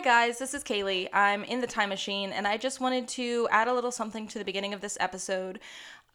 Hi, guys, this is Kaylee. I'm in the time machine, and I just wanted to add a little something to the beginning of this episode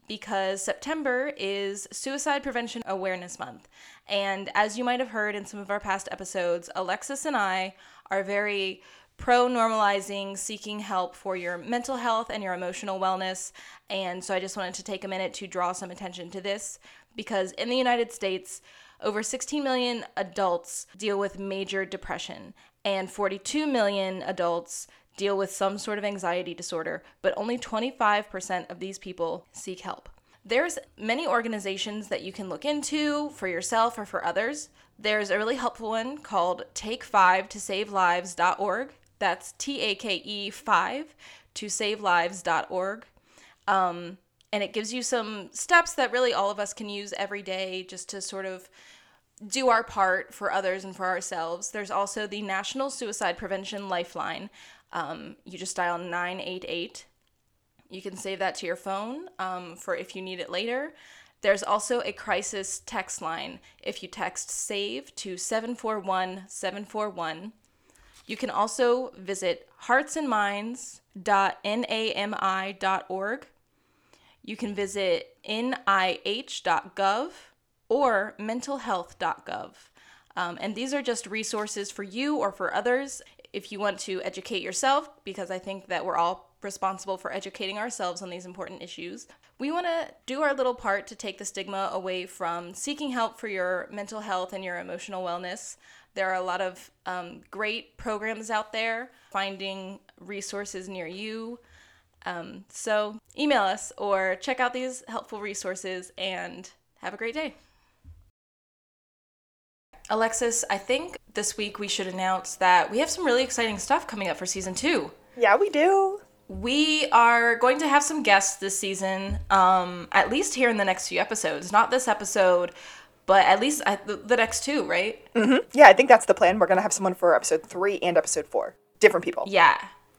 because September is Suicide Prevention Awareness Month. And as you might have heard in some of our past episodes, Alexis and I are very pro normalizing seeking help for your mental health and your emotional wellness. And so I just wanted to take a minute to draw some attention to this because in the United States, over 16 million adults deal with major depression, and 42 million adults deal with some sort of anxiety disorder, but only 25% of these people seek help. There's many organizations that you can look into for yourself or for others. There's a really helpful one called Take 5 to Save Lives.org. That's T A K E 5 to Save Lives.org. Um, and it gives you some steps that really all of us can use every day just to sort of do our part for others and for ourselves. There's also the National Suicide Prevention Lifeline. Um, you just dial 988. You can save that to your phone um, for if you need it later. There's also a crisis text line. If you text SAVE to 741 741, you can also visit heartsandminds.nami.org. You can visit nih.gov or mentalhealth.gov. Um, and these are just resources for you or for others if you want to educate yourself, because I think that we're all responsible for educating ourselves on these important issues. We want to do our little part to take the stigma away from seeking help for your mental health and your emotional wellness. There are a lot of um, great programs out there, finding resources near you. Um, so email us or check out these helpful resources and have a great day. Alexis, I think this week we should announce that we have some really exciting stuff coming up for season two. Yeah, we do. We are going to have some guests this season, um, at least here in the next few episodes. Not this episode, but at least uh, the, the next two, right? Mm-hmm. Yeah, I think that's the plan. We're gonna have someone for episode three and episode four, different people. Yeah,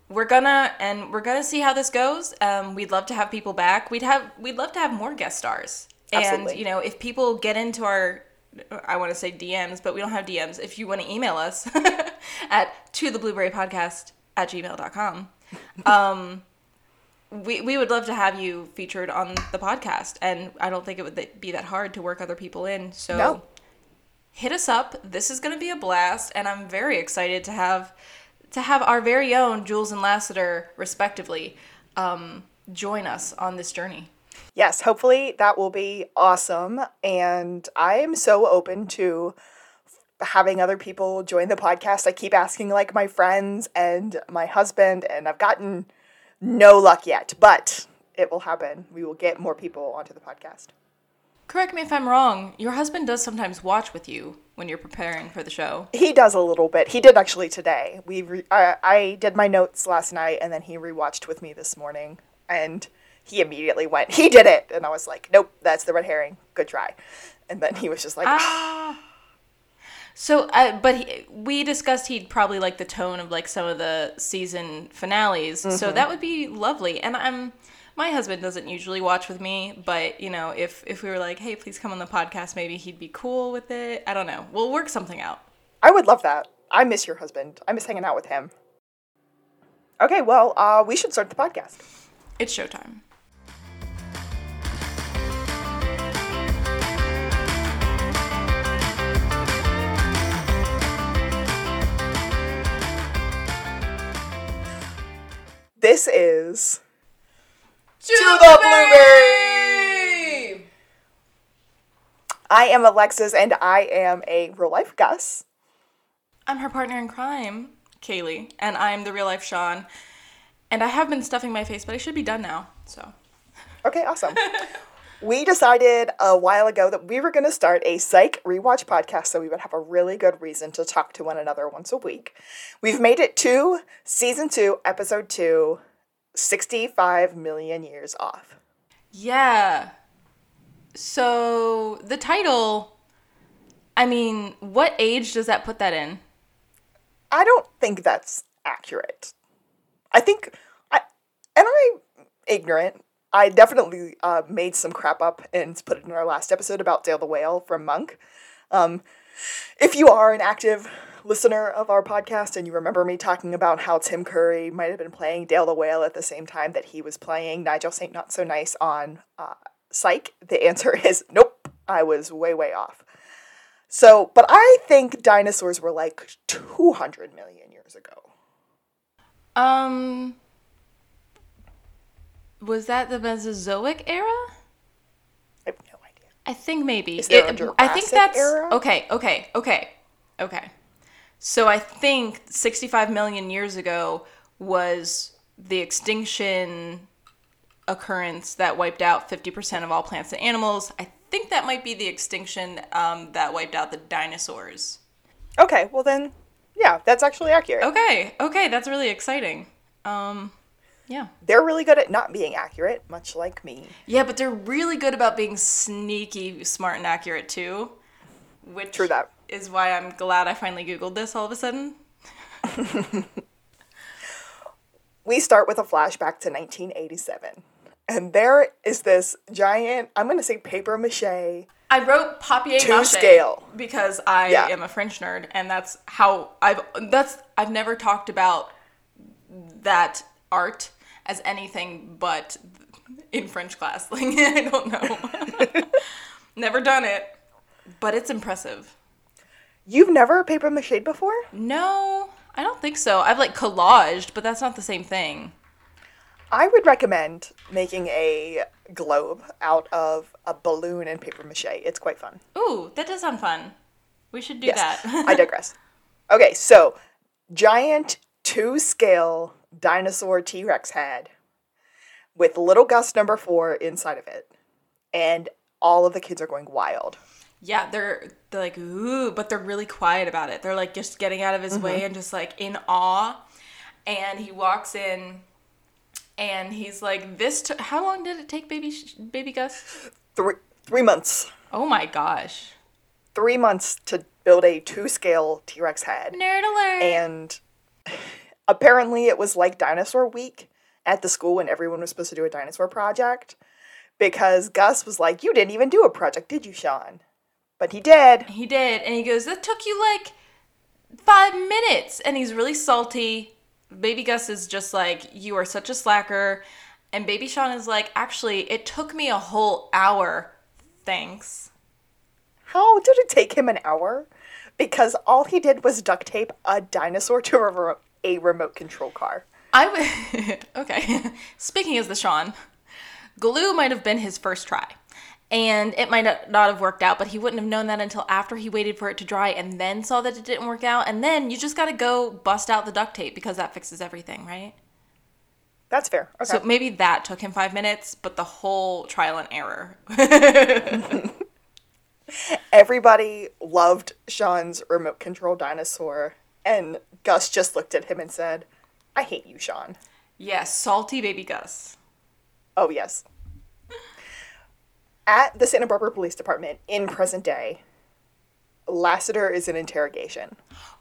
we're gonna and we're gonna see how this goes. Um, we'd love to have people back. We'd have we'd love to have more guest stars. Absolutely. And you know, if people get into our I want to say DMs, but we don't have DMs. If you want to email us at to the blueberry podcast at gmail.com, um, we, we would love to have you featured on the podcast. And I don't think it would be that hard to work other people in. So No. hit us up. This is going to be a blast. And I'm very excited to have to have our very own Jules and Lassiter, respectively, um, join us on this journey. Yes, hopefully that will be awesome. And I am so open to having other people join the podcast. I keep asking like my friends and my husband, and I've gotten no luck yet, but it will happen. We will get more people onto the podcast. Correct me if I'm wrong. Your husband does sometimes watch with you when you're preparing for the show. He does a little bit. He did actually today. We re- I, I did my notes last night, and then he rewatched with me this morning, and he immediately went, "He did it," and I was like, "Nope, that's the red herring. Good try." And then he was just like, Ah. So, uh, but he, we discussed he'd probably like the tone of like some of the season finales. So that would be lovely. And I'm my husband doesn't usually watch with me, but you know, if if we were like, hey, please come on the podcast, maybe he'd be cool with it. I don't know. We'll work something out. I would love that. I miss your husband. I miss hanging out with him. Okay, well, uh, we should start the podcast. It's showtime. This is To, the Blueberry! I am Alexis, and I am a real life Gus. I'm her partner in crime, Kaylee, and I'm the real life Shawn. And I have been stuffing my face, but I should be done now. So Okay, awesome. we decided a while ago that we were going to start a psych rewatch podcast so we would have a really good reason to talk to one another once a week. We've made it to season two, episode two, 65 million years off. Yeah. So the title, I mean, what age does that put that in? I don't think that's accurate. I think, I, and I'm ignorant. I definitely uh, made some crap up and put it in our last episode about Dale the Whale from Monk. Um, if you are an active listener of our podcast and you remember me talking about how Tim Curry might have been playing Dale the Whale at the same time that he was playing Nigel St. Not So Nice on uh, Psych, the answer is nope. I was way, way off. So, but I think dinosaurs were like 200 million years ago. Um, was that the Mesozoic era? I have no idea. I think maybe. Is there a I think Jurassic that's era? okay. Okay. Okay. Okay. So I think 65 million years ago was the extinction occurrence that wiped out 50% of all plants and animals. I think that might be the extinction um, that wiped out the dinosaurs. Okay, well then, yeah, that's actually accurate. Okay. Okay. That's really exciting. Um, yeah. They're really good at not being accurate, much like me. Yeah, but they're really good about being sneaky, smart, and accurate too. Which True that. is why I'm glad I finally Googled this all of a sudden. we start with a flashback to 1987. And there is this giant, I'm going to say paper mache. I wrote papier To mâché scale. because I Yeah. am a French nerd, and that's how I've that's I've never talked about that art as anything but in French class. Like I don't know, never done it, but it's impressive. You've never paper mache before? No, I don't think so. I've like collaged, but that's not the same thing. I would recommend making a globe out of a balloon and paper mache. It's quite fun. Ooh, that does sound fun. We should do Yes, that. I digress. Okay, so giant two scale dinosaur T Rex head with little Gus number four inside of it. And all of the kids are going wild. Yeah, they're they're like ooh, but they're really quiet about it. They're like just getting out of his way mm-hmm. and just like in awe. And he walks in, and he's like, "This. T- how long did it take, baby Sh- baby Gus? Three, three months. Oh my gosh, Three months to build a two scale T Rex head. nerd alert!" And apparently it was like dinosaur week at the school when everyone was supposed to do a dinosaur project because Gus was like, You didn't even do a project, did you, Shawn? But he did. he did, and he goes, "That took you like five minutes," and he's really salty. Baby Gus is just like, "You are such a slacker," and Baby Shawn is like, "Actually, it took me a whole hour. Thanks." How did it take him an hour? Because all he did was duct tape a dinosaur to a, a remote control car. I would. okay. Speaking as the Shawn, glue might have been his first try. And it might not have worked out, but he wouldn't have known that until after he waited for it to dry and then saw that it didn't work out. And then you just gotta go bust out the duct tape because that fixes everything, right? That's fair. Okay. So maybe that took him five minutes, but the whole trial and error. Everybody loved Shawn's remote control dinosaur, and Gus just looked at him and said, I hate you, Shawn. yes, salty baby Gus. Oh, yes. At the Santa Barbara Police Department in present day, Lassiter is in interrogation.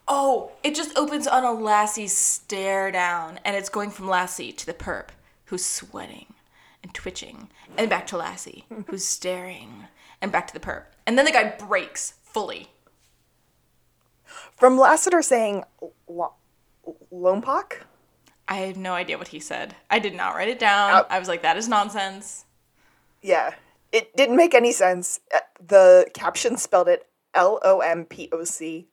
Oh, it just opens on a Lassie stare down, and it's going from Lassie to the perp, who's sweating and twitching, and back to Lassie, who's staring, and back to the perp. And then the guy breaks fully. From Lassiter saying lo- Lompoc? I have no idea what he said. I did not write it down. Out. I was like, that is nonsense. Yeah. It didn't make any sense. Uh, The caption spelled it L O M P O C.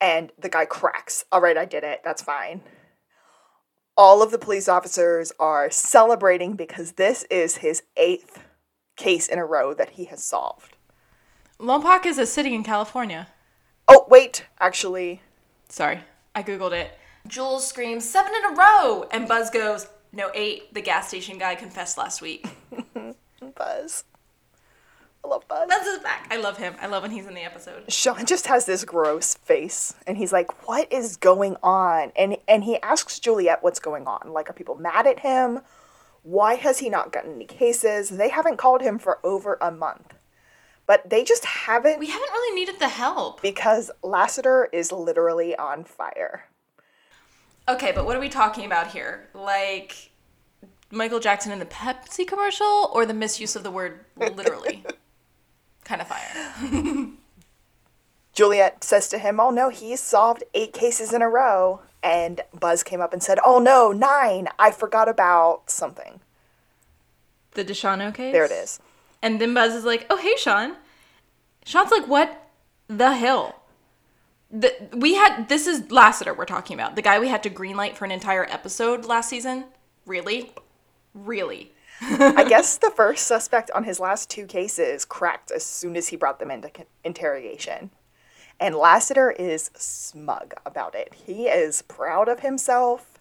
And the guy cracks. All right, I did it. That's fine. All of the police officers are celebrating because this is his eighth case in a row that he has solved. Lompoc is a city in California. Oh, wait, actually, Sorry, I googled it. Jules screams seven in a row, and Buzz goes, "No, eight. The gas station guy confessed last week." Buzz. I love Buzz. Buzz is back. I love him. I love when he's in the episode. Shawn just has this gross face and he's like, "What is going on?" And and he asks Juliet what's going on. Like are people mad at him? Why has he not gotten any cases? They haven't called him for over a month. But they just haven't We haven't really needed the help. because Lassiter is literally on fire. Okay, but what are we talking about here? Like Michael Jackson in the Pepsi commercial or the misuse of the word literally? kind of fire. Juliet says to him, Oh no, he's solved eight cases in a row. And Buzz came up and said, Oh no, nine. I forgot about something. The Deshano case? There it is. And then Buzz is like, oh, hey, Shawn. Shawn's like, what the hell? The, we had, this is Lassiter we're talking about. The guy we had to greenlight for an entire episode last season. Really? Really? I guess the first suspect on his last two cases cracked as soon as he brought them into interrogation. And Lassiter is smug about it. He is proud of himself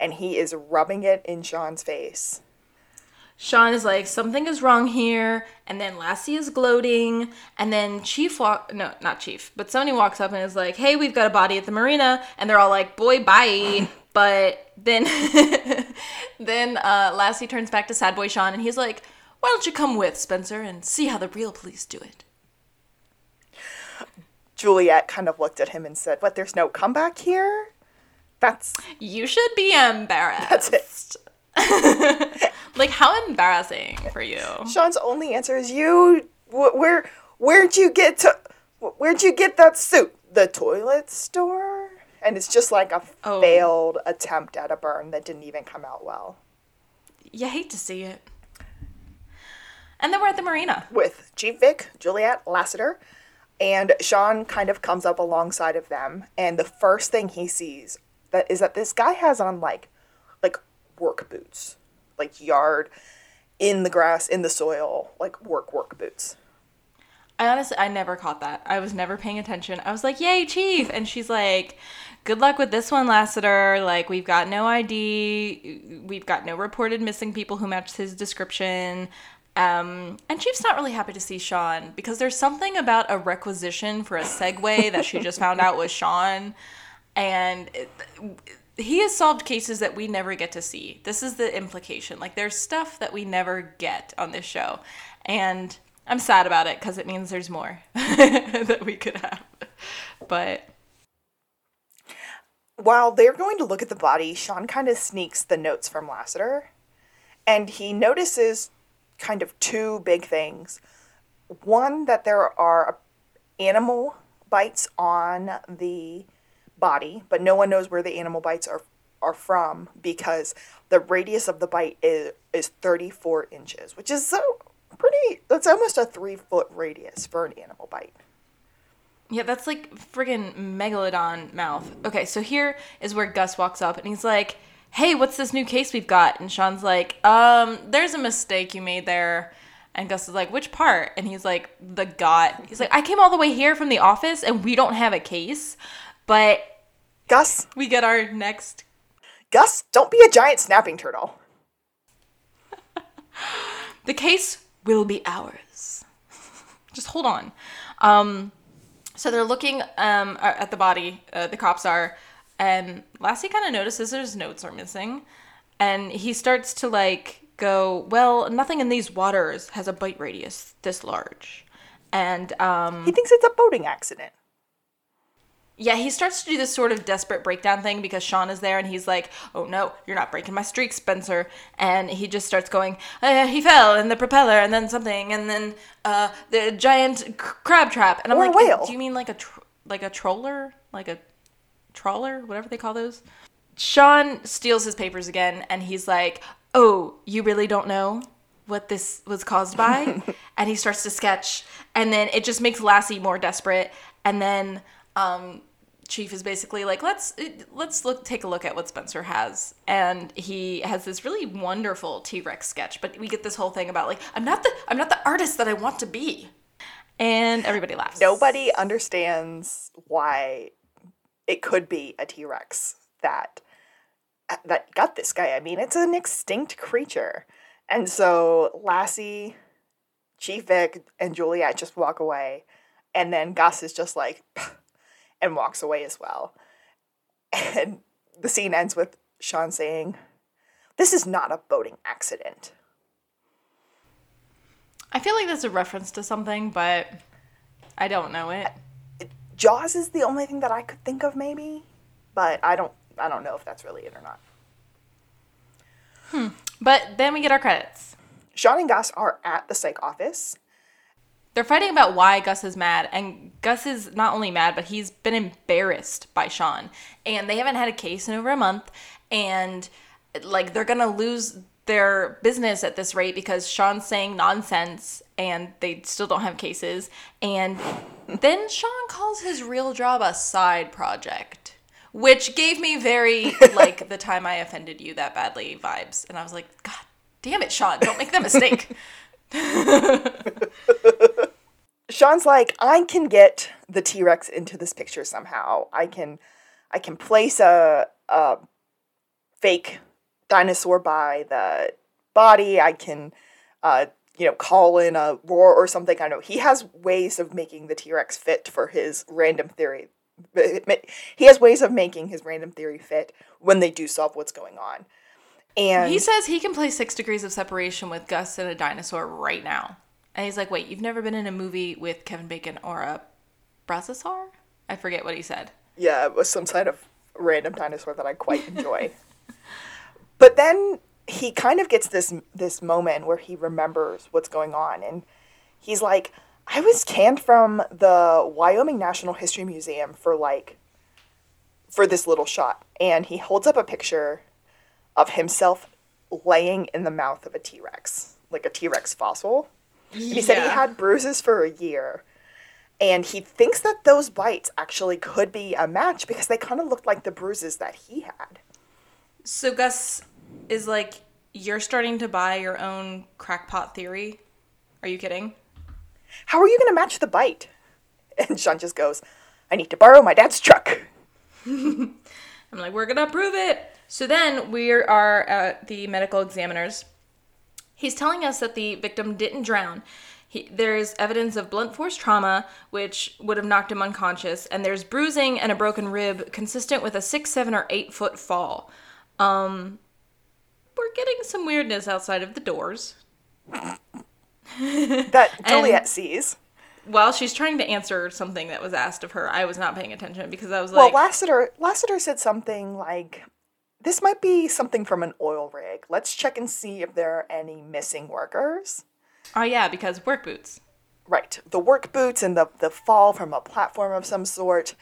and he is rubbing it in Shawn's face. Shawn is like, something is wrong here. And then Lassie is gloating. And then Chief walk no, not Chief, but somebody walks up and is like, hey, we've got a body at the marina. And they're all like, boy, bye. but then then uh, Lassie turns back to Sad Boy Shawn and he's like, why don't you come with, Spencer, and see how the real police do it? Juliet kind of looked at him and said, What, there's no comeback here? That's. You should be embarrassed. That's it. like how embarrassing for you. Shawn's only answer is you. Wh- where where'd you get to? Where'd you get that suit? The toilet store. And it's just like a oh. failed attempt at a burn that didn't even come out well. You hate to see it. And then we're at the marina with Chief Vick, Juliet, Lassiter, and Shawn kind of comes up alongside of them. And the first thing he sees that is that this guy has on like like work boots, like yard in the grass, in the soil, like work work boots. I honestly, I never caught that. I was never paying attention. I was like, "Yay, chief!" And she's like, "Good luck with this one, Lassiter. Like, we've got no ID, we've got no reported missing people who match his description." Um, and Chief's not really happy to see Shawn because there's something about a requisition for a Segway that she just found out was Shawn, and. It, he has solved cases that we never get to see. This is the implication. Like there's stuff that we never get on this show. And I'm sad about it because it means there's more that we could have. But while they're going to look at the body, Shawn kind of sneaks the notes from Lassiter and he notices kind of two big things. One, that there are animal bites on the body, but no one knows where the animal bites are are from because the radius of the bite is is 34 inches, which is so pretty. That's almost a three foot radius for an animal bite. Yeah, that's like friggin' megalodon mouth. Okay, so here is where Gus walks up and he's like, "Hey, what's this new case we've got?" And Shawn's like, "Um, there's a mistake you made there." And Gus is like, "Which part?" And he's like, "The got." He's like, "I came all the way here from the office and we don't have a case." But Gus, we get our next. Gus, don't be a giant snapping turtle. the case will be ours. Just hold on. Um, so they're looking um, at the body, uh, the cops are, and Lassie kind of notices his notes are missing. And he starts to like go, Well, nothing in these waters has a bite radius this large. And um, he thinks it's a boating accident yeah, he starts to do this sort of desperate breakdown thing because Shawn is there and he's like, "Oh no, you're not breaking my streak, Spencer." And he just starts going, uh, "He fell in the propeller, and then something, and then uh, the giant c- crab trap." And I'm or like, whale. "Do you mean like a tr- like a troller, like a trawler, whatever they call those?" Shawn steals his papers again, and he's like, "Oh, you really don't know?" what this was caused by and he starts to sketch and then it just makes lassie more desperate and then um, Chief is basically like, let's let's look take a look at what Spencer has, and he has this really wonderful T Rex sketch. But we get this whole thing about like, I'm not the I'm not the artist that I want to be, and everybody laughs. Nobody understands why it could be a T Rex that that got this guy. I mean, it's an extinct creature, and so Lassie, Chief Vick, and Juliet just walk away, and then Gus is just like and walks away as well. And the scene ends with Shawn saying, This is not a boating accident. I feel like that's a reference to something, but I don't know it. Jaws is the only thing that I could think of maybe, but I don't I don't know if that's really it or not. Hmm. But then we get our credits. Shawn and Gus are at the psych office they're fighting about why Gus is mad, and Gus is not only mad, but he's been embarrassed by Shawn. And they haven't had a case in over a month, and like they're gonna lose their business at this rate because Shawn's saying nonsense and they still don't have cases. And then Shawn calls his real job a side project, which gave me very like the time I offended you that badly vibes. And I was like, God damn it, Shawn, don't make that mistake. Shawn's like, I can get the T Rex into this picture somehow. I can, I can place a, a fake dinosaur by the body. I can, uh, you know, call in a roar or something. I know he has ways of making the T Rex fit for his random theory. He has ways of making his random theory fit when they do solve what's going on. And he says he can play six degrees of separation with Gus and a dinosaur right now. And he's like, wait, you've never been in a movie with Kevin Bacon or a Brachiosaur? I forget what he said. Yeah, it was some kind of random dinosaur that I quite enjoy. but then he kind of gets this this moment where he remembers what's going on and he's like, I was canned from the Wyoming National History Museum for like for this little shot. And he holds up a picture of himself laying in the mouth of a T Rex, like a T Rex fossil. He said he had bruises for a year. And he thinks that those bites actually could be a match because they kind of looked like the bruises that he had. So Gus is like, You're starting to buy your own crackpot theory? Are you kidding? How are you going to match the bite? And Shawn just goes, I need to borrow my dad's truck. I'm like, We're going to prove it. So then we are at the medical examiner's He's telling us that the victim didn't drown. He, there's evidence of blunt force trauma, which would have knocked him unconscious, and there's bruising and a broken rib consistent with a six, seven, or eight foot fall. Um, we're getting some weirdness outside of the doors. that Juliet sees. Well, she's trying to answer something that was asked of her. I was not paying attention because I was like. Well, Lassiter, Lassiter said something like, this might be something from an oil rig. Let's check and see if there are any missing workers. Oh, yeah, because work boots. Right. The work boots and the, the fall from a platform of some sort.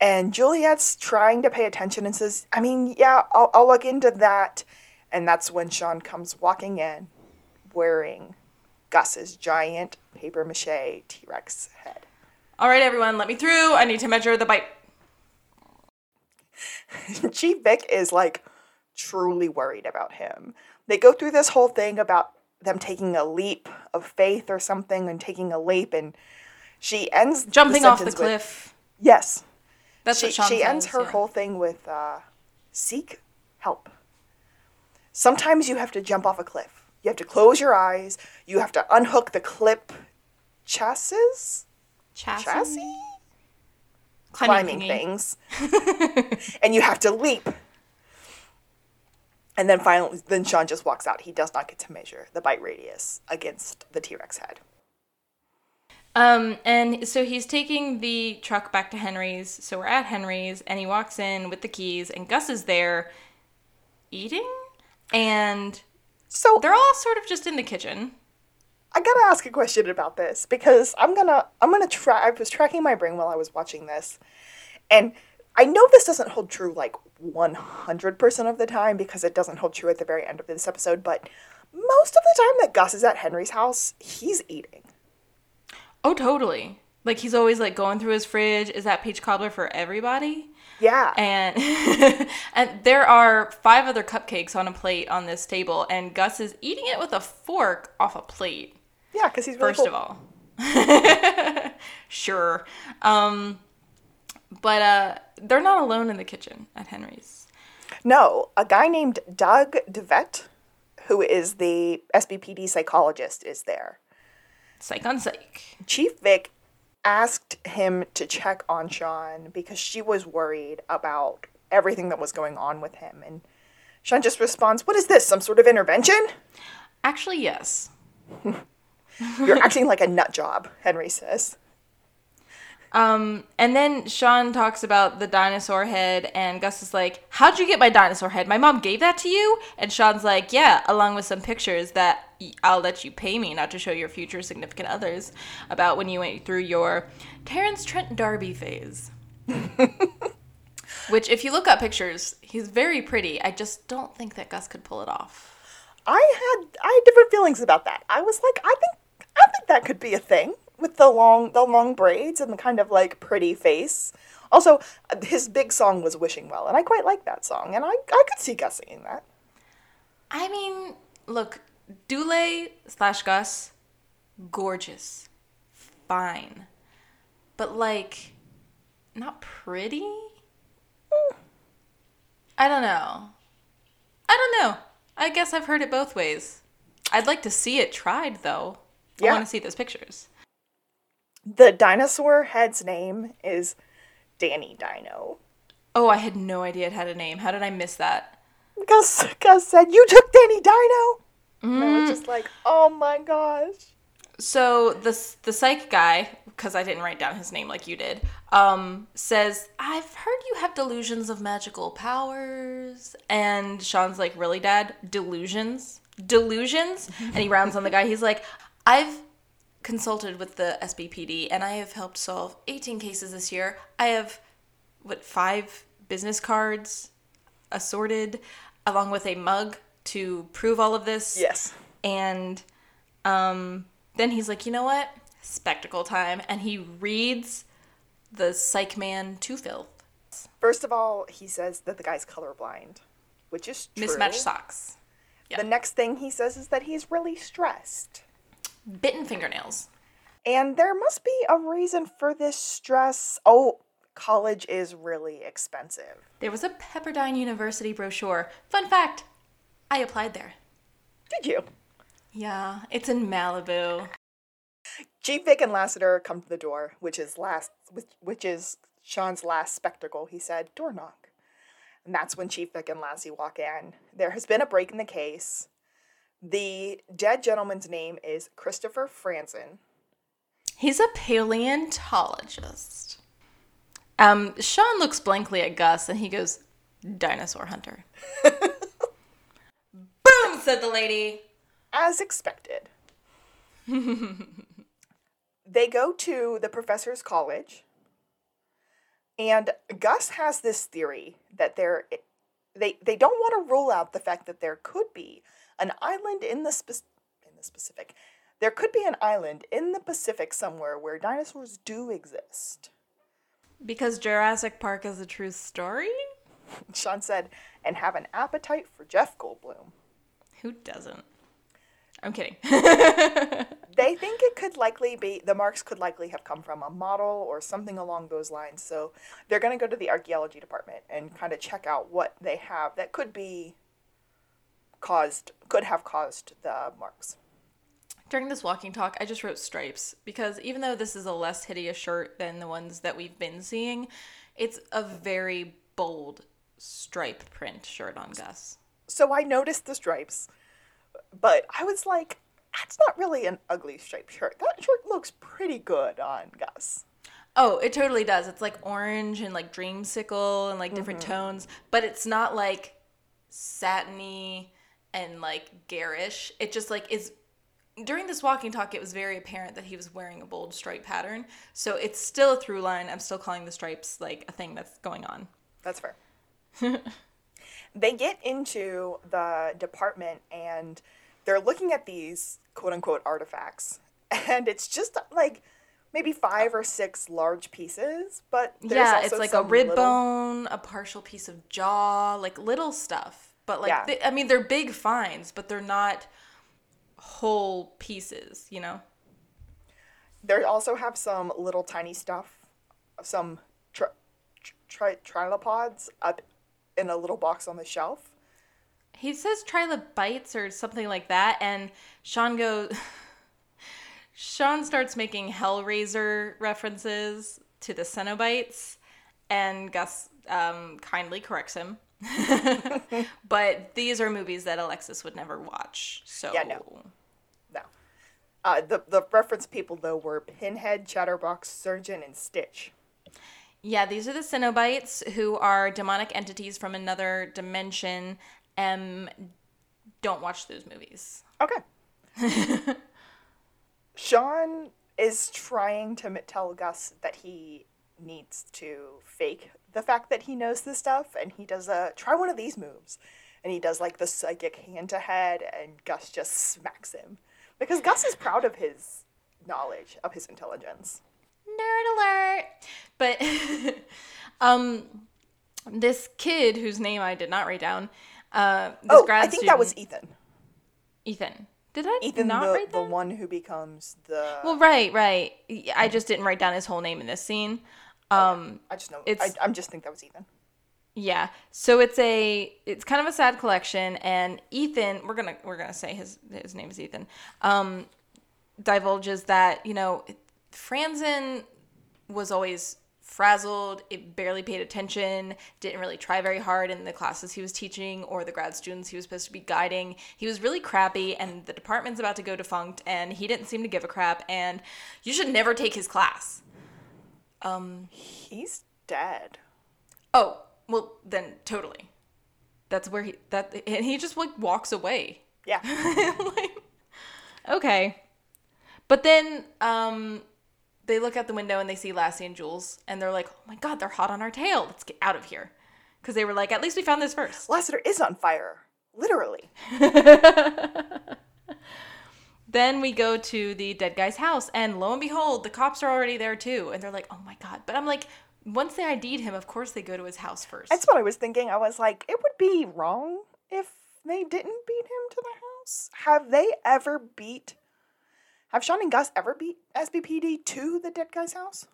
And Juliet's trying to pay attention and says, I mean, yeah, I'll, I'll look into that. And that's when Shawn comes walking in wearing Gus's giant paper mache T Rex head. All right, everyone, let me through. I need to measure the bite. Chief Vick is like truly worried about him. They go through this whole thing about them taking a leap of faith or something and taking a leap and she ends jumping the off the cliff. With, yes. That's she, what Shawn she ends says, her yeah. whole thing with uh, seek help. Sometimes you have to jump off a cliff. You have to close your eyes. You have to unhook the clip chassis. Chassis. Chassis climbing, climbing things. and you have to leap. And then finally, then Shawn just walks out. He does not get to measure the bite radius against the T Rex head. Um, and so he's taking the truck back to Henry's. So we're at Henry's, and he walks in with the keys, and Gus is there eating, and so they're all sort of just in the kitchen. I gotta ask a question about this because I'm gonna I'm gonna try. I was tracking my brain while I was watching this, and I know this doesn't hold true like 100% of the time because it doesn't hold true at the very end of this episode, but most of the time that Gus is at Henry's house, he's eating. Oh, totally. Like he's always like going through his fridge. Is that peach cobbler for everybody? Yeah. And and there are five other cupcakes on a plate on this table, and Gus is eating it with a fork off a plate. Yeah, because he's really first cool. of all. sure. Um, but uh, they're not alone in the kitchen at Henry's. No, a guy named Doug DeVette, who is the SBPD psychologist, is there. Psych on psych. Chief Vick asked him to check on Shawn because she was worried about everything that was going on with him. And Shawn just responds, What is this? Some sort of intervention? Actually, yes. You're acting like a nut job, Henry says. Um, and then Shawn talks about the dinosaur head, and Gus is like, How'd you get my dinosaur head? My mom gave that to you? And Shawn's like, Yeah, along with some pictures that I'll let you pay me not to show your future significant others about when you went through your Terence Trent D'Arby phase. Which, if you look up pictures, he's very pretty. I just don't think that Gus could pull it off. I had I had different feelings about that. I was like, I think I think that could be a thing with the long the long braids and the kind of like pretty face. Also, his big song was "Wishing Well," and I quite like that song, and I I could see Gus singing that. I mean, look, Dule slash Gus, gorgeous, fine, but like, not pretty. Hmm. I don't know. I don't know. I guess I've heard it both ways. I'd like to see it tried, though. Yeah. I want to see those pictures. The dinosaur head's name is Danny Dino. Oh, I had no idea it had a name. How did I miss that? Gus Gus said, "You took Danny Dino." And I was just like, "Oh my gosh." So the the psych guy, because I didn't write down his name like you did, um, says, "I've heard you have delusions of magical powers." And Shawn's like, "Really, Dad? Delusions? Delusions?" and he rounds on the guy. He's like, "I've consulted with the SBPD, and I have helped solve 18 cases this year. I have what five business cards assorted, along with a mug to prove all of this." Yes. And um, then he's like, you know what? Spectacle time. And he reads the Psych Man to filth. First of all, he says that the guy's colorblind, which is true. Mismatched socks. The next thing he says is that he's really stressed. Bitten fingernails. And there must be a reason for this stress. Oh, college is really expensive. There was a Pepperdine University brochure. Fun fact I applied there. Did you? Yeah, it's in Malibu. Chief Vick and Lassiter come to the door, which is last, which, which is Shawn's last spectacle. He said, "Door knock," and that's when Chief Vick and Lassie walk in. There has been a break in the case. The dead gentleman's name is Christopher Franzen. He's a paleontologist. Um, Shawn looks blankly at Gus and he goes, Dinosaur hunter. Boom, said the lady. as expected. they go to the professor's college, and Gus has this theory that there, they they don't want to rule out the fact that there could be an island in the spe- in the Pacific. There could be an island in the Pacific somewhere where dinosaurs do exist. Because Jurassic Park is a true story? Shawn said, and have an appetite for Jeff Goldblum. Who doesn't? I'm kidding. They think it could likely be the marks could likely have come from a model or something along those lines. So they're going to go to the archaeology department and kind of check out what they have that could be caused could have caused the marks. During this walking talk, I just wrote stripes because even though this is a less hideous shirt than the ones that we've been seeing, it's a very bold stripe print shirt on Gus. So I noticed the stripes, but I was like, that's not really an ugly striped shirt. That shirt looks pretty good on Gus. Oh, it totally does. It's like orange and like dreamsicle and like different mm-hmm. tones, but it's not like satiny and like garish. It just like is during this walking talk it was very apparent that he was wearing a bold stripe pattern. So it's still a through line. I'm still calling the stripes like a thing that's going on. That's fair. they get into the department and they're looking at these quote unquote artifacts. And it's just like maybe five or six large pieces, but there's yeah, also it's like a rib little- bone, a partial piece of jaw, like little stuff. But like, Yeah. they, I mean, they're big finds, but they're not whole pieces. You know? They also have some little tiny stuff, some tri- tri- trilopods up in a little box on the shelf. He says trilobites or something like that, and Shawn goes. Shawn starts making Hellraiser references to the Cenobites, and Gus um, kindly corrects him. but these are movies that Alexis would never watch. So Yeah, no. No. Uh, the, the reference people, though, were Pinhead, Chatterbox, Surgeon, and Stitch. Yeah, these are the Cenobites who are demonic entities from another dimension. Um, don't watch those movies. Okay. Shawn is trying to tell Gus that he needs to fake the fact that he knows this stuff, and he does a try one of these moves, and he does like the psychic hand to head, and Gus just smacks him because Gus is proud of his knowledge of his intelligence. Nerd alert! But um, this kid whose name I did not write down. Uh, this Oh, grad I think that was Ethan. Ethan. Did I Ethan, not the, write the one who becomes the. Well, right, right. I just didn't write down his whole name in this scene. Um, I just know. it's- I, I'm just think that was Ethan. Yeah. So it's a it's kind of a sad collection and Ethan, we're going to we're to say his his name is Ethan. Um divulges that, you know, Franzen was always frazzled, it barely paid attention, didn't really try very hard in the classes he was teaching or the grad students he was supposed to be guiding. He was really crappy and the department's about to go defunct and he didn't seem to give a crap and you should never take his class. He's dead. Oh, well then totally. That's where he that and he just like walks away. Yeah. like, okay. But then um they look out the window and they see Lassie and Jules and they're like, "Oh my god, they're hot on our tail. Let's get out of here." Cuz they were like, "At least we found this first. Lassiter is on fire. Literally. Then we go to the dead guy's house and lo and behold, the cops are already there too. And they're like, "Oh my god." But I'm like, once they ID'd him, of course they go to his house first. That's what I was thinking. I was like, it would be wrong if they didn't beat him to the house. Have they ever beat. Have Shawn and Gus ever beat SBPD to the dead guy's house?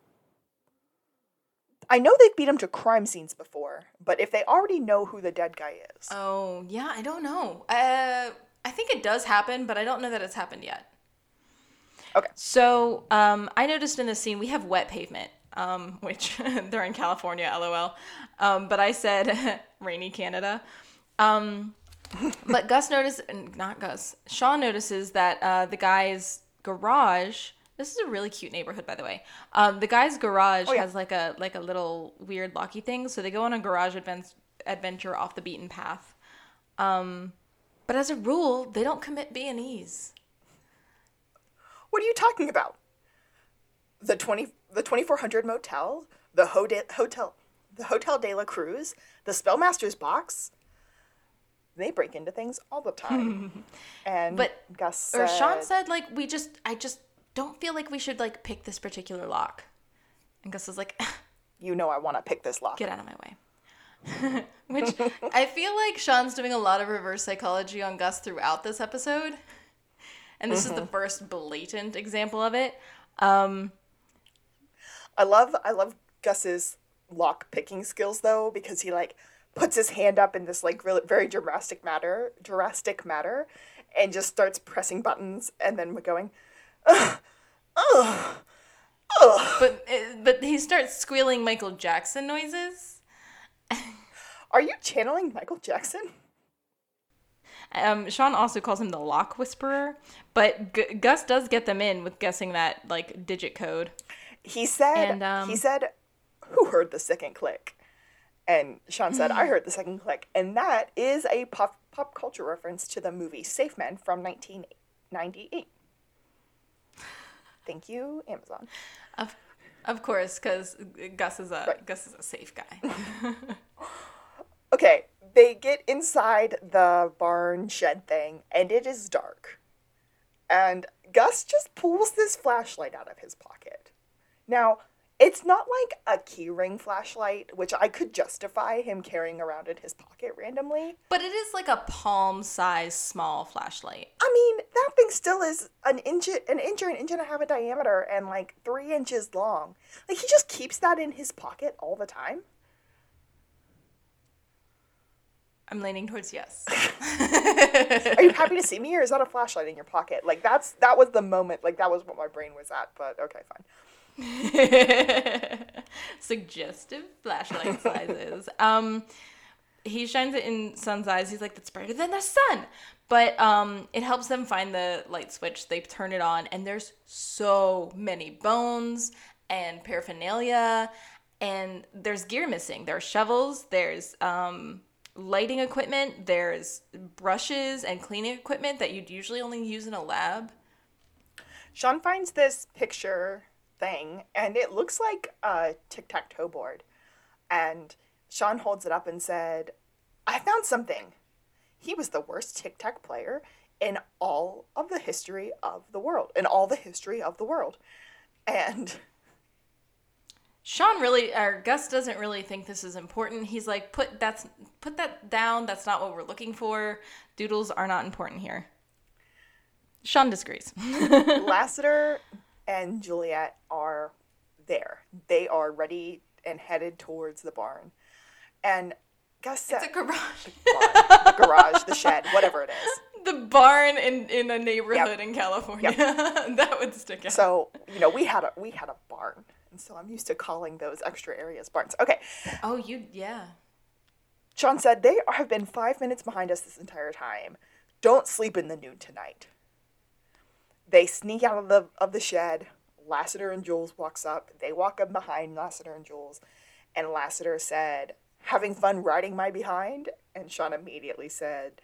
I know they've beat him to crime scenes before, but if they already know who the dead guy is. Oh, yeah, I don't know. Uh, I think it does happen, but I don't know that it's happened yet. Okay. So um, I noticed in this scene we have wet pavement, um, which they're in California, lol. Um, but I said rainy Canada. Um, but Gus notices, not Gus, Shawn notices that uh, the guy's garage. This is a really cute neighborhood, by the way. Um, the guy's garage yeah. has like a like a little weird locky thing, so they go on a garage advent- adventure off the beaten path. Um, but as a rule, they don't commit B and E's. What are you talking about? The 20 the 2400 motel, the Ho- hotel the Hotel de la Cruz, the Spellmaster's box. They break into things all the time. and But- Gus Or Shawn said- said, like, we just, I just don't feel like we should like pick this particular lock. And Gus is like, you know I want to pick this lock. get out of my way. Which I feel like Shawn's doing a lot of reverse psychology on Gus throughout this episode. And this is the first blatant example of it. Um, I love I love Gus's lock picking skills though because he like puts his hand up in this like really very drastic matter drastic matter and just starts pressing buttons and then going but uh, but he starts squealing Michael Jackson noises. Are you channeling Michael Jackson? Um, Shawn also calls him the lock whisperer, but G- Gus does get them in with guessing that like digit code. He said And, um, he said who heard the second click? And Shawn said I heard the second click and that is a pop pop culture reference to the movie Safe Men from 1998. Thank you, Amazon. Of, of course, because Gus is a Right. Gus is a safe guy. Okay, they get inside the barn shed thing, and it is dark. And Gus just pulls this flashlight out of his pocket. Now, it's not like a keyring flashlight, which I could justify him carrying around in his pocket randomly. but it is like a palm-sized small flashlight. I mean, that thing still is an inch, an inch or an inch and a half in diameter and like three inches long. Like he just keeps that in his pocket all the time. I'm leaning towards yes. Are you happy to see me, or is that a flashlight in your pocket? Like that's that was the moment. Like that was what my brain was at. But okay, fine. Suggestive flashlight sizes. Um, he shines it in Sun's eyes. He's like, "That's brighter than the sun." But um, it helps them find the light switch. They turn it on, and there's so many bones and paraphernalia, and there's gear missing. There are shovels. There's um, lighting equipment, there's brushes and cleaning equipment that you'd usually only use in a lab. Shawn finds this picture thing, and it looks like a tic tac toe board. And Shawn holds it up and said, I found something. He was the worst tic tac player in all of the history of the world, in all the history of the world. And Shawn really or Gus doesn't really think this is important. He's like, put that's put that down. That's not what we're looking for. Doodles are not important here. Shawn disagrees. Lassiter and Juliet are there. They are ready and headed towards the barn. And Gus said, it's a garage. barn, the garage, the shed, whatever it is. the barn in, in a neighborhood in California. that would stick out. So, you know, we had a we had a barn. And so I'm used to calling those extra areas barns. Okay. oh, you yeah. Shawn said, They have been five minutes behind us this entire time. Don't sleep in the nude tonight. They sneak out of the of the shed. Lassiter and Jules walks up. They walk up behind Lassiter and Jules. And Lassiter said, Having fun riding my behind? And Shawn immediately said,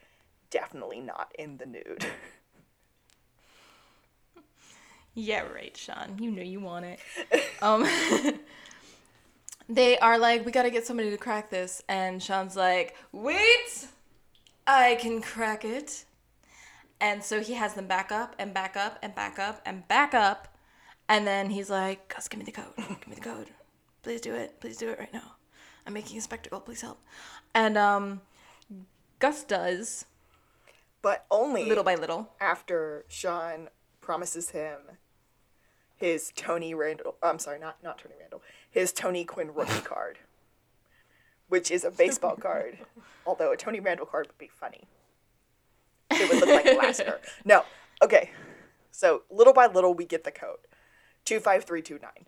Definitely not in the nude. Yeah, right, Shawn. You know you want it. um, they are like, we gotta get somebody to crack this, and Shawn's like, wait, I can crack it. And so he has them back up and back up and back up and back up, and then he's like, Gus, give me the code. Give me the code. Please do it. Please do it right now. I'm making a spectacle. Please help. And um, Gus does but only little by little. after Shawn promises him his Tony Randall. I'm sorry, not not Tony Randall. His Tony Gwynn rookie card, which is a baseball card. Although a Tony Randall card would be funny. It would look like Lassiter. No, okay. So little by little, we get the code, two five three two nine.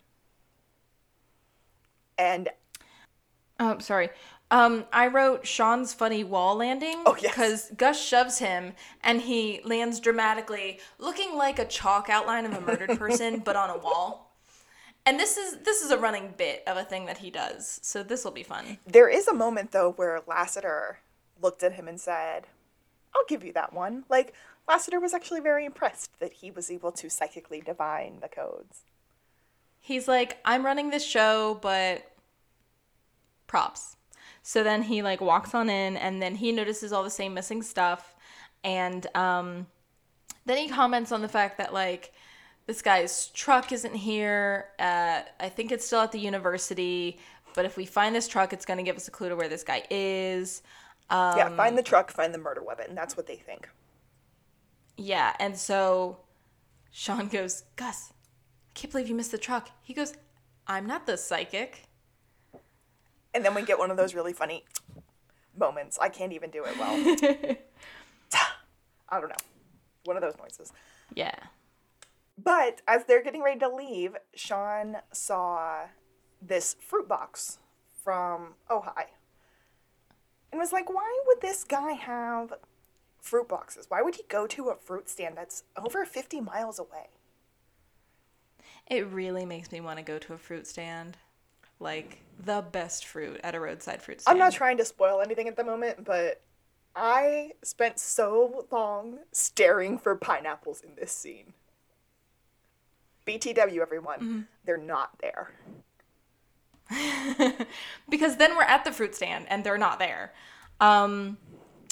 And Oh, sorry. Um, I wrote Shawn's funny wall landing. Oh, yes. Because Gus shoves him and he lands dramatically, looking like a chalk outline of a murdered person, but on a wall. And this is this is a running bit of a thing that he does, so this will be fun. there is a moment though where Lassiter looked at him and said, "I'll give you that one." Like Lassiter was actually very impressed that he was able to psychically divine the codes. He's like, I'm running this show, but props. So then he like walks on in and then he notices all the same missing stuff and um then he comments on the fact that like this guy's truck isn't here. Uh, I think it's still at the university, but if we find this truck, it's going to give us a clue to where this guy is. Um, yeah, find the truck, find the murder weapon. That's what they think. Yeah, and so Shawn goes, Gus, I can't believe you missed the truck. He goes, I'm not the psychic. And then we get one of those really funny moments. I can't even do it well. I don't know. One of those noises. Yeah. But as they're getting ready to leave, Shawn saw this fruit box from Ojai. And was like, why would this guy have fruit boxes? Why would he go to a fruit stand that's over 50 miles away? It really makes me want to go to a fruit stand. Like the best fruit at a roadside fruit stand. I'm not trying to spoil anything at the moment, but I spent so long staring for pineapples in this scene. BTW, everyone. Mm-hmm. They're not there. because then we're at the fruit stand and they're not there. Um,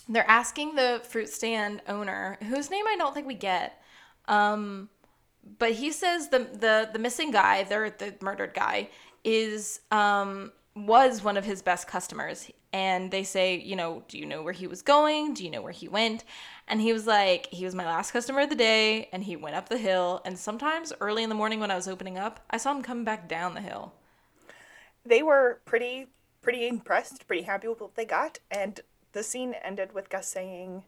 they're asking the fruit stand owner, whose name I don't think we get, um, but he says the the the missing guy, the the murdered guy, is um, was one of his best customers. And they say, you know, do you know where he was going? Do you know where he went? And he was like, he was my last customer of the day, and he went up the hill. And sometimes early in the morning when I was opening up, I saw him coming back down the hill. They were pretty pretty impressed, pretty happy with what they got, and the scene ended with Gus saying,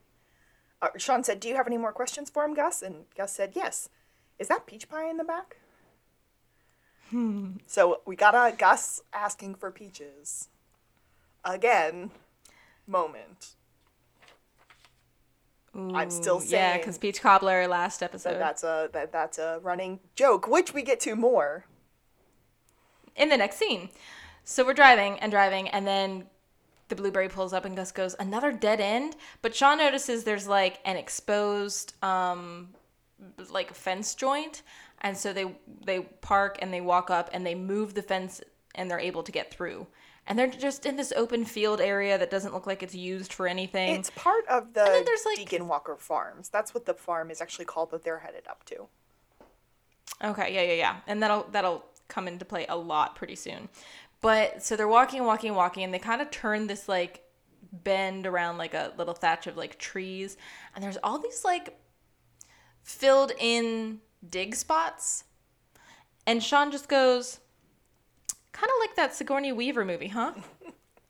uh, Shawn said, "Do you have any more questions for him, Gus?" And Gus said, "Yes." Is that peach pie in the back? Hmm. So we got a Gus asking for peaches. Again, moment. I'm still Ooh, yeah, saying because Peach Cobbler last episode. that that's a that that's a running joke, which we get to more. In the next scene. So we're driving and driving, and then the blueberry pulls up and Gus goes, another dead end? But Shawn notices there's like an exposed um like a fence joint. And so they they park and they walk up and they move the fence and they're able to get through. And they're just in this open field area that doesn't look like it's used for anything. It's part of the then there's, like- Deacon Walker Farms. That's what the farm is actually called that they're headed up to. Okay, yeah, yeah, yeah. And that'll that'll come into play a lot pretty soon. But so they're walking and walking and walking and they kind of turn this like bend around like a little thatch of like trees and there's all these like filled in dig spots. And Shawn just goes kind of like that Sigourney Weaver movie, huh?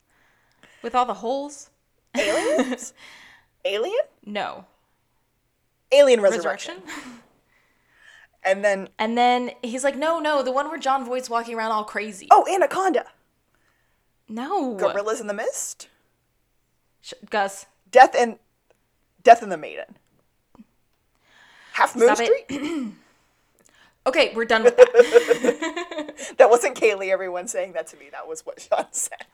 With all the holes? Aliens? Alien? No. Alien Resurrection. Resurrection? And then, And then he's like, "No, no, the one where Jon Voight's walking around all crazy." oh, Anaconda. no. Gorillas in the Mist. Sh- Gus, Death and Death and the Maiden. Half Moon Stop. Street. Okay, we're done with that. That wasn't Kaylee. Everyone saying that to me. That was what Shawn said.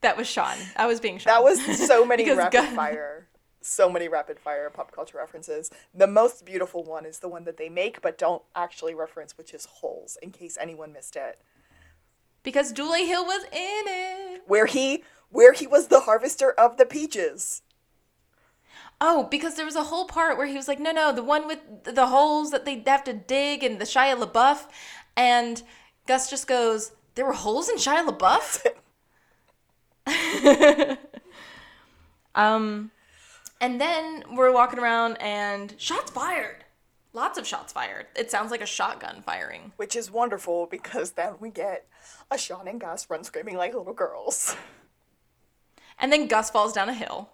that was Shawn. I was being Shawn. That was so many rapid Gus- fire, so many rapid fire pop culture references. The most beautiful one is the one that they make but don't actually reference, which is holes. In case anyone missed it, because Dulé Hill was in it. where he where he was the harvester of the peaches. Oh, because there was a whole part where he was like, "No, no, the one with the holes that they have to dig and the Shia LaBeouf," and Gus just goes, "There were holes in Shia LaBeouf." um, and then we're walking around and shots fired. Lots of shots fired. It sounds like a shotgun firing. which is wonderful because then we get a Shawn and Gus run screaming like little girls. And then Gus falls down a hill.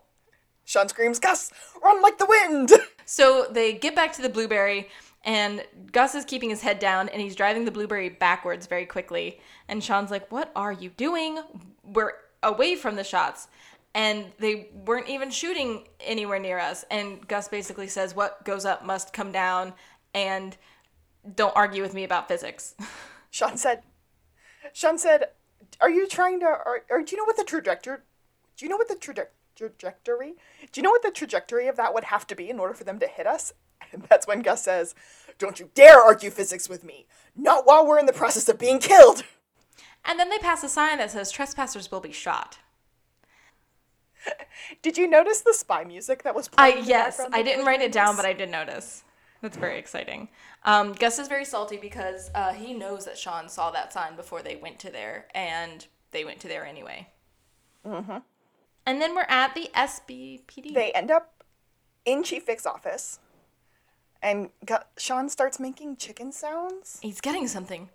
Shawn screams, Gus, run like the wind! So they get back to the blueberry, and Gus is keeping his head down, and he's driving the blueberry backwards very quickly. And Shawn's like, "What are you doing? We're away from the shots." And they weren't even shooting anywhere near us. And Gus basically says, "What goes up must come down," and don't argue with me about physics. Shawn said, Shawn said, are you trying to, or, or do you know what the trajectory, do you know what the traje- trajectory, do you know what the trajectory of that would have to be in order for them to hit us? And that's when Gus says, don't you dare argue physics with me. Not while we're in the process of being killed. and then they pass a sign that says, "Trespassers will be shot." Did you notice the spy music that was playing? in the yes, I didn't write it down, but I did notice. That's very exciting. Um, Gus is very salty because uh, he knows that Shawn saw that sign before they went to there, and they went to there anyway. Mm-hmm. And then we're at the SBPD. they end up in Chief Vick's office, and Gu- Shawn starts making chicken sounds. He's getting something.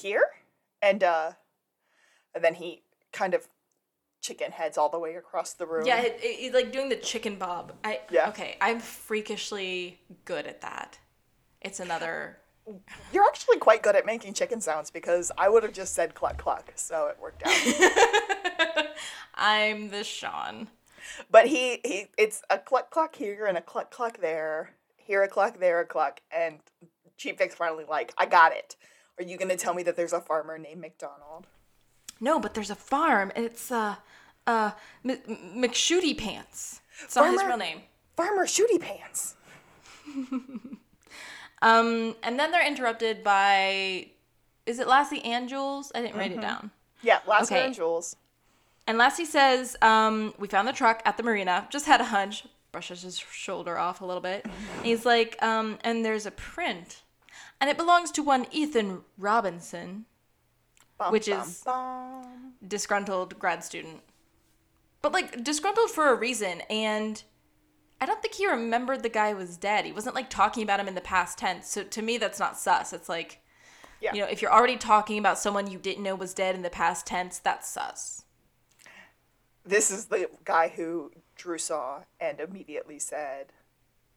here and uh and then he kind of chicken heads all the way across the room Yeah, it, it- he's like doing the chicken bob. I Yeah. okay. I'm freakishly good at that. It's another. you're actually quite good at making chicken sounds because i would have just said cluck cluck so it worked out I'm the Shawn. but he he it's a cluck cluck here and a cluck cluck there here a cluck there a cluck and chief vick's finally like i got it are you gonna tell me that there's a farmer named mcdonald No, but there's a farm. It's uh uh M- M- McShooty Pants. It's not his Farmer- real name. farmer shooty pants Um, and then they're interrupted by, is it Lassie and Jules? I didn't write it down. yeah last Okay. and jules And Lassie says, um, we found the truck at the marina. Just had a hunch. Brushes his shoulder off a little bit. And he's like, um, and there's a print, and it belongs to one Ethan Robinson, Bum, Which bum, is- bum. disgruntled grad student. But like disgruntled for a reason, and I don't think he remembered the guy was dead. He wasn't like talking about him in the past tense. So to me, that's not sus. It's like, Yeah. you know, if you're already talking about someone you didn't know was dead in the past tense, that's sus. This is the guy who Drew saw and immediately said,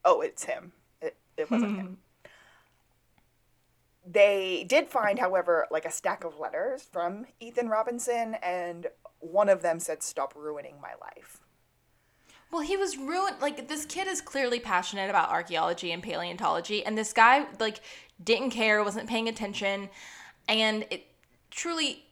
"Oh, it's him." It, it wasn't hmm. him. They did find, however, like a stack of letters from Ethan Robinson, and one of them said, "Stop ruining my life." Well, he was ruined. Like this kid is clearly passionate about archaeology and paleontology, and this guy like didn't care, wasn't paying attention, And it truly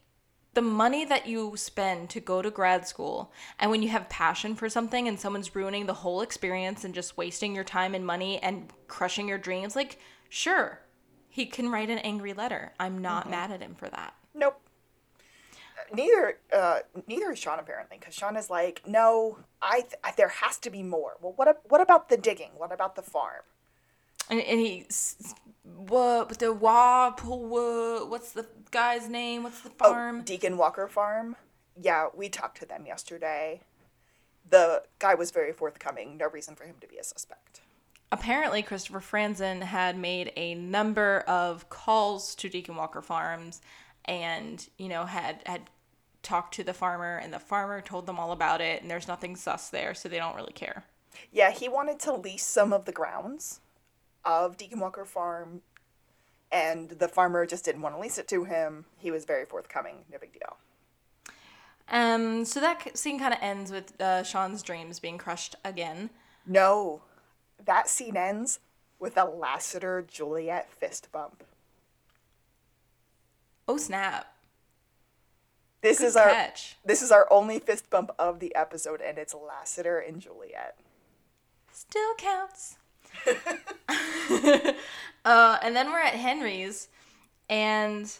the money that you spend to go to grad school and when you have passion for something and someone's ruining the whole experience and just wasting your time and money and crushing your dreams like sure he can write an angry letter i'm not Mm-hmm. mad at him for that Nope. Neither, uh, neither is Shawn apparently, because Shawn is like, no, I, th- I, there has to be more. Well, what, what about the digging? What about the farm? and, and he what the wa wa- what's the guy's name what's the farm Oh, Deacon Walker Farm. Yeah, we talked to them yesterday. The guy was very forthcoming. No reason for him to be a suspect. Apparently Christopher Franzen had made a number of calls to Deacon Walker Farms and, you know, had had talked to the farmer and the farmer told them all about it and there's nothing sus there, so they don't really care. Yeah, he wanted to lease some of the grounds of Deacon Walker Farm, and the farmer just didn't want to lease it to him. He was very forthcoming. No big deal. Um so that scene kind of ends with uh, Shawn's dreams being crushed again. No, that scene ends with a Lassiter Juliet fist bump. Oh snap. This Good is our catch. this is our only fist bump of the episode, and it's Lassiter and Juliet. Still counts. uh, and then we're at Henry's, and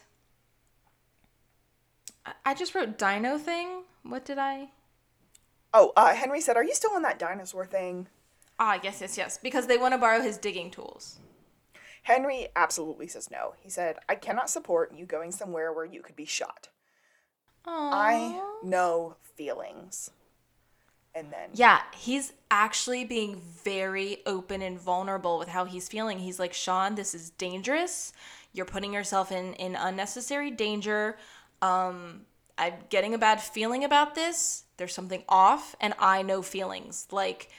I- I just wrote dino thing. What did I? Oh, uh, Henry said, "Are you still on that dinosaur thing?" Ah, yes, yes, yes. Because they want to borrow his digging tools. Henry absolutely says no. He said, "I cannot support you going somewhere where you could be shot. I know feelings." And then Yeah, he's actually being very open and vulnerable with how he's feeling. He's like, Shawn, this is dangerous. You're putting yourself in, in unnecessary danger. Um, I'm getting a bad feeling about this. There's something off, and I know feelings. Like,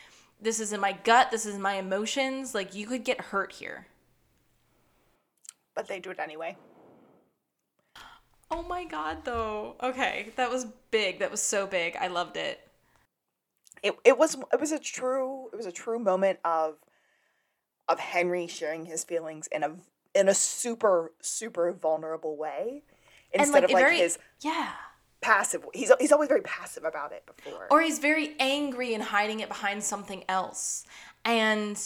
this is in my gut, this is my emotions. Like, you could get hurt here. but they do it anyway. Oh my god, though. Okay, that was big. That was so big. I loved it. It it was it was a true it was a true moment of of Henry sharing his feelings in a in a super super vulnerable way instead of like very- his Yeah. Passive. He's he's always very passive about it before. or he's very angry and hiding it behind something else. And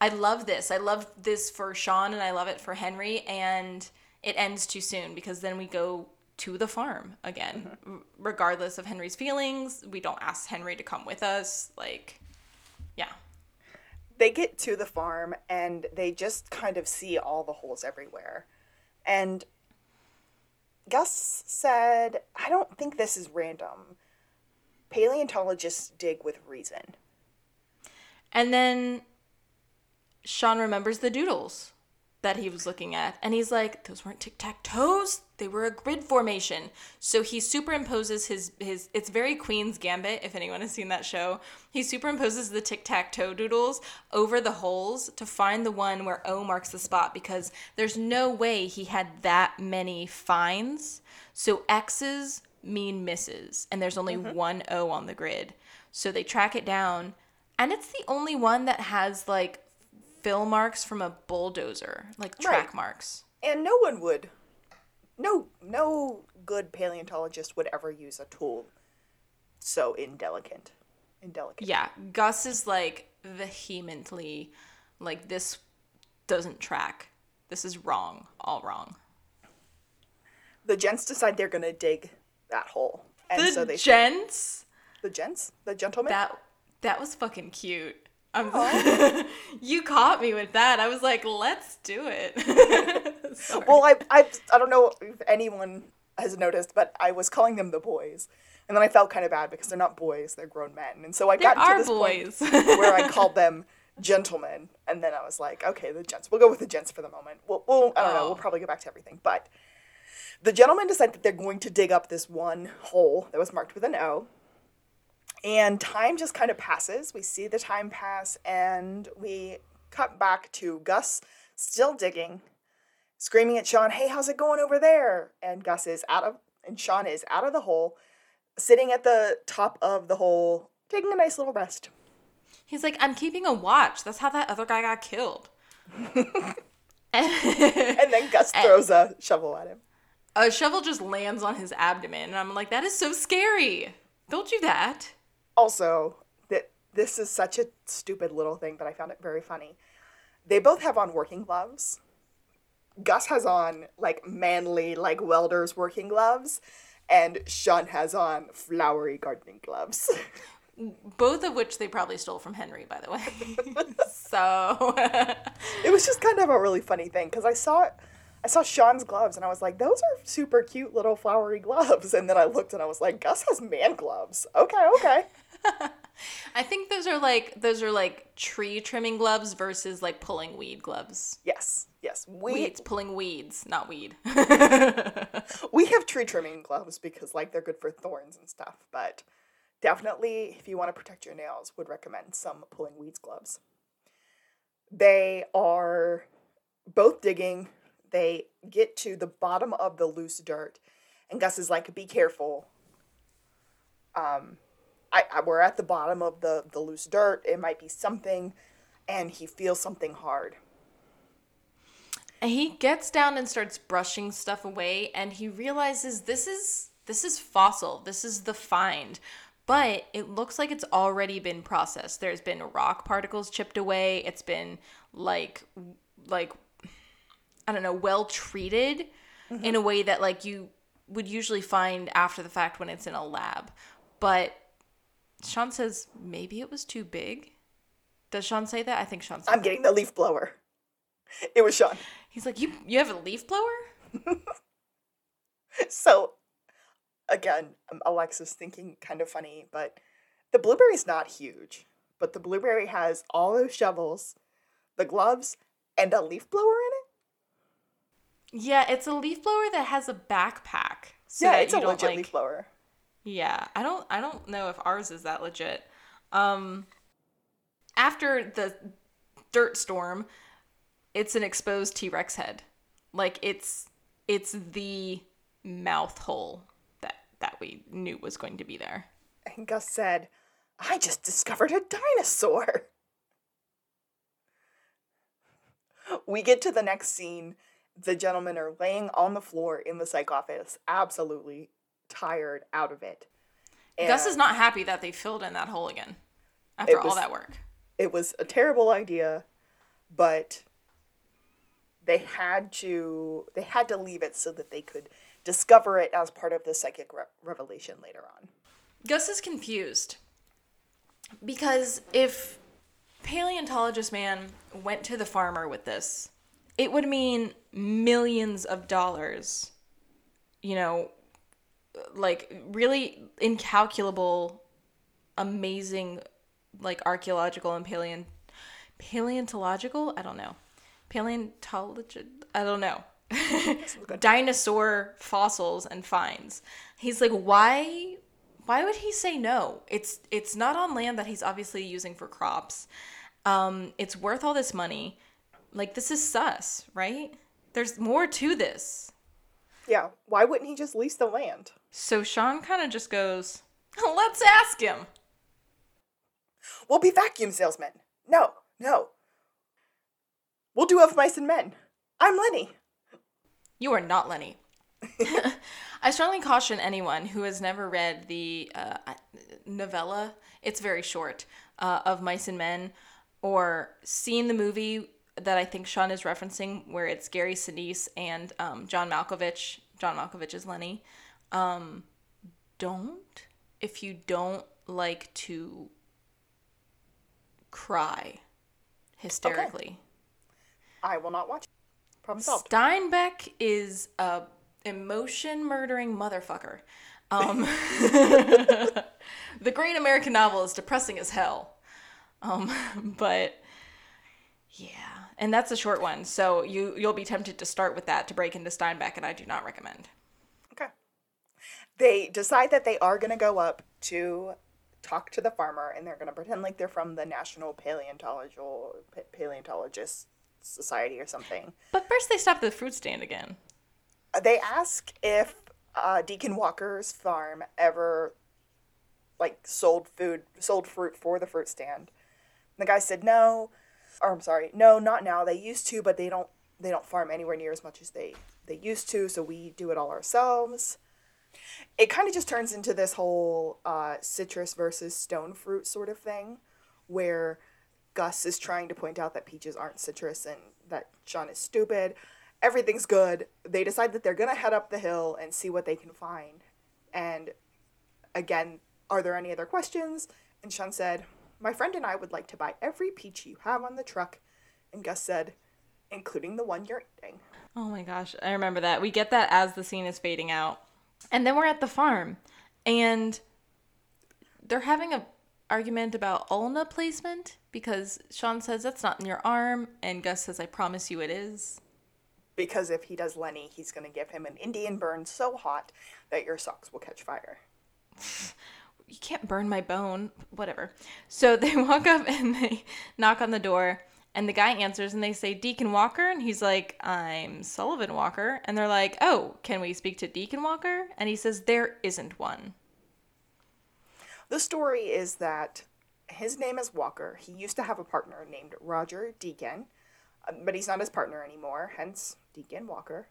I love this. I love this for Shawn and I love it for Henry. And it ends too soon because then we go to the farm again. Mm-hmm. R- Regardless of Henry's feelings, we don't ask Henry to come with us. Like, yeah. they get to the farm and they just kind of see all the holes everywhere. And Gus said, I don't think this is random. Paleontologists dig with reason. And then Shawn remembers the doodles that he was looking at. And he's like, those weren't tic tac toes. They were a grid formation. So he superimposes his, his, it's very Queen's Gambit, if anyone has seen that show. He superimposes the tic tac toe doodles over the holes to find the one where O marks the spot because there's no way he had that many finds. So X's mean misses, and there's only mm-hmm. one O on the grid. So they track it down, and it's the only one that has like fill marks from a bulldozer, like track Right. marks. And no one would, no, no good paleontologist would ever use a tool so indelicate. Indelicate. Yeah, Gus is like vehemently like this doesn't track. This is wrong, all wrong. The gents decide they're gonna dig that hole, and The so they gents. the gents, the gentlemen. That that was fucking cute. I'm, oh. you caught me with that. I was like, let's do it. Well, I, I, I don't know if anyone has noticed, but I was calling them the boys, and then I felt kind of bad because they're not boys; they're grown men, and so I There got to this boys. point where I called them gentlemen, and then I was like, okay, the gents. We'll go with the gents for the moment. We'll, we'll I don't know. Oh. We'll probably go back to everything, but the gentlemen decide that they're going to dig up this one hole that was marked with an O. And time just kind of passes. We see the time pass, and we cut back to Gus still digging, screaming at Shawn, "Hey, how's it going over there?" And Gus is out of, and Shawn is out of the hole, sitting at the top of the hole, taking a nice little rest. He's like, I'm keeping a watch. That's how that other guy got killed. And then Gus throws a shovel at him. a shovel just lands on his abdomen, and I'm like, that is so scary. Don't do that. Also, that this is such a stupid little thing, but I found it very funny. They both have on working gloves. Gus has on like manly, like welders working gloves, and Shawn has on flowery gardening gloves. Both of which they probably stole from Henry, by the way. so it was just kind of a really funny thing because I saw I saw Shawn's gloves and I was like, those are super cute little flowery gloves. And then I looked and I was like, Gus has man gloves. Okay, okay. I think those are like those are like tree trimming gloves versus like pulling weed gloves. Yes, yes. We, weeds, pulling weeds, not weed. we have tree trimming gloves because like they're good for thorns and stuff, but definitely if you want to protect your nails, would recommend some pulling weeds gloves. They are both digging. They get to the bottom of the loose dirt, and Gus is like, "Be careful." Um, I, I we're at the bottom of the the loose dirt. It might be something, and he feels something hard. And he gets down and starts brushing stuff away, and he realizes this is this is fossil. This is the find but it looks like it's already been processed. There's been rock particles chipped away. It's been like like I don't know, well treated mm-hmm. in a way that like you would usually find after the fact when it's in a lab. But Shawn says maybe it was too big. Does Shawn say that? I think Shawn I'm getting the leaf blower. It was Shawn. He's like, "You you have a leaf blower?" so again, um, Alexis thinking kind of funny, but the blueberry's not huge. But the blueberry has all those shovels, the gloves, and a leaf blower in it. Yeah, it's a leaf blower that has a backpack. So yeah, it's a legit like... leaf blower. Yeah, I don't I don't know if ours is that legit. Um after the dirt storm, it's an exposed T-Rex head. Like it's it's the mouth hole that that we knew was going to be there. And Gus said, I just discovered a dinosaur. we get to the next scene. The gentlemen are laying on the floor in the psych office, absolutely tired out of it. And Gus is not happy that they filled in that hole again after was, all that work. It was a terrible idea, but they had to they had to leave it so that they could discover it as part of the psychic re- revelation later on. Gus is confused because if paleontologist man went to the farmer with this, it would mean millions of dollars. You know, like really incalculable, amazing, like archaeological and paleont paleontological. I don't know, paleontology. I don't know. dinosaur fossils and finds. He's like, why? Why would he say no? It's it's not on land that he's obviously using for crops. Um, it's worth all this money. Like this is sus, right? There's more to this. Yeah. Why wouldn't he just lease the land? So Shawn kind of just goes, "Let's ask him." We'll be vacuum salesmen. No, no. We'll do of mice and men. I'm Lenny. You are not Lenny. I strongly caution anyone who has never read the uh, novella, it's very short, uh, of Mice and Men, or seen the movie that I think Shawn is referencing, where it's Gary Sinise and um, John Malkovich. John Malkovich is Lenny. Um, don't, if you don't like to cry hysterically. Okay. I will not watch. Problem solved. Steinbeck is a emotion murdering motherfucker. Um, the great American novel is depressing as hell. Um, but yeah, and that's a short one, so you you'll be tempted to start with that to break into Steinbeck, and I do not recommend. They decide that they are going to go up to talk to the farmer, and they're going to pretend like they're from the National Paleontological Paleontologist Society or something. But first, they stop at the fruit stand again. They ask if uh, Deacon Walker's farm ever like sold food, sold fruit for the fruit stand. And the guy said no, or I'm sorry, no, not now. They used to, but they don't. They don't farm anywhere near as much as they they used to, so we do it all ourselves. It kind of just turns into this whole uh, citrus versus stone fruit sort of thing, where Gus is trying to point out that peaches aren't citrus and that Shawn is stupid. Everything's good. They decide that they're gonna head up the hill and see what they can find. And again, are there any other questions? And Shawn said, My friend and I would like to buy every peach you have on the truck. And Gus said, including the one you're eating. Oh my gosh, I remember that. We get that as the scene is fading out. And then we're at the farm and they're having a argument about ulna placement because Shawn says that's not in your arm and Gus says I promise you it is. Because if he does Lenny, he's going to give him an Indian burn so hot that your socks will catch fire. You can't burn my bone, whatever. So they walk up and they knock on the door and the guy answers and they say, Deacon Walker? And he's like, I'm Sullivan Walker. And they're like, Oh, can we speak to Deacon Walker? And he says, There isn't one. The story is that his name is Walker. He used to have a partner named Roger Deacon, uh, but he's not his partner anymore, hence Deacon Walker.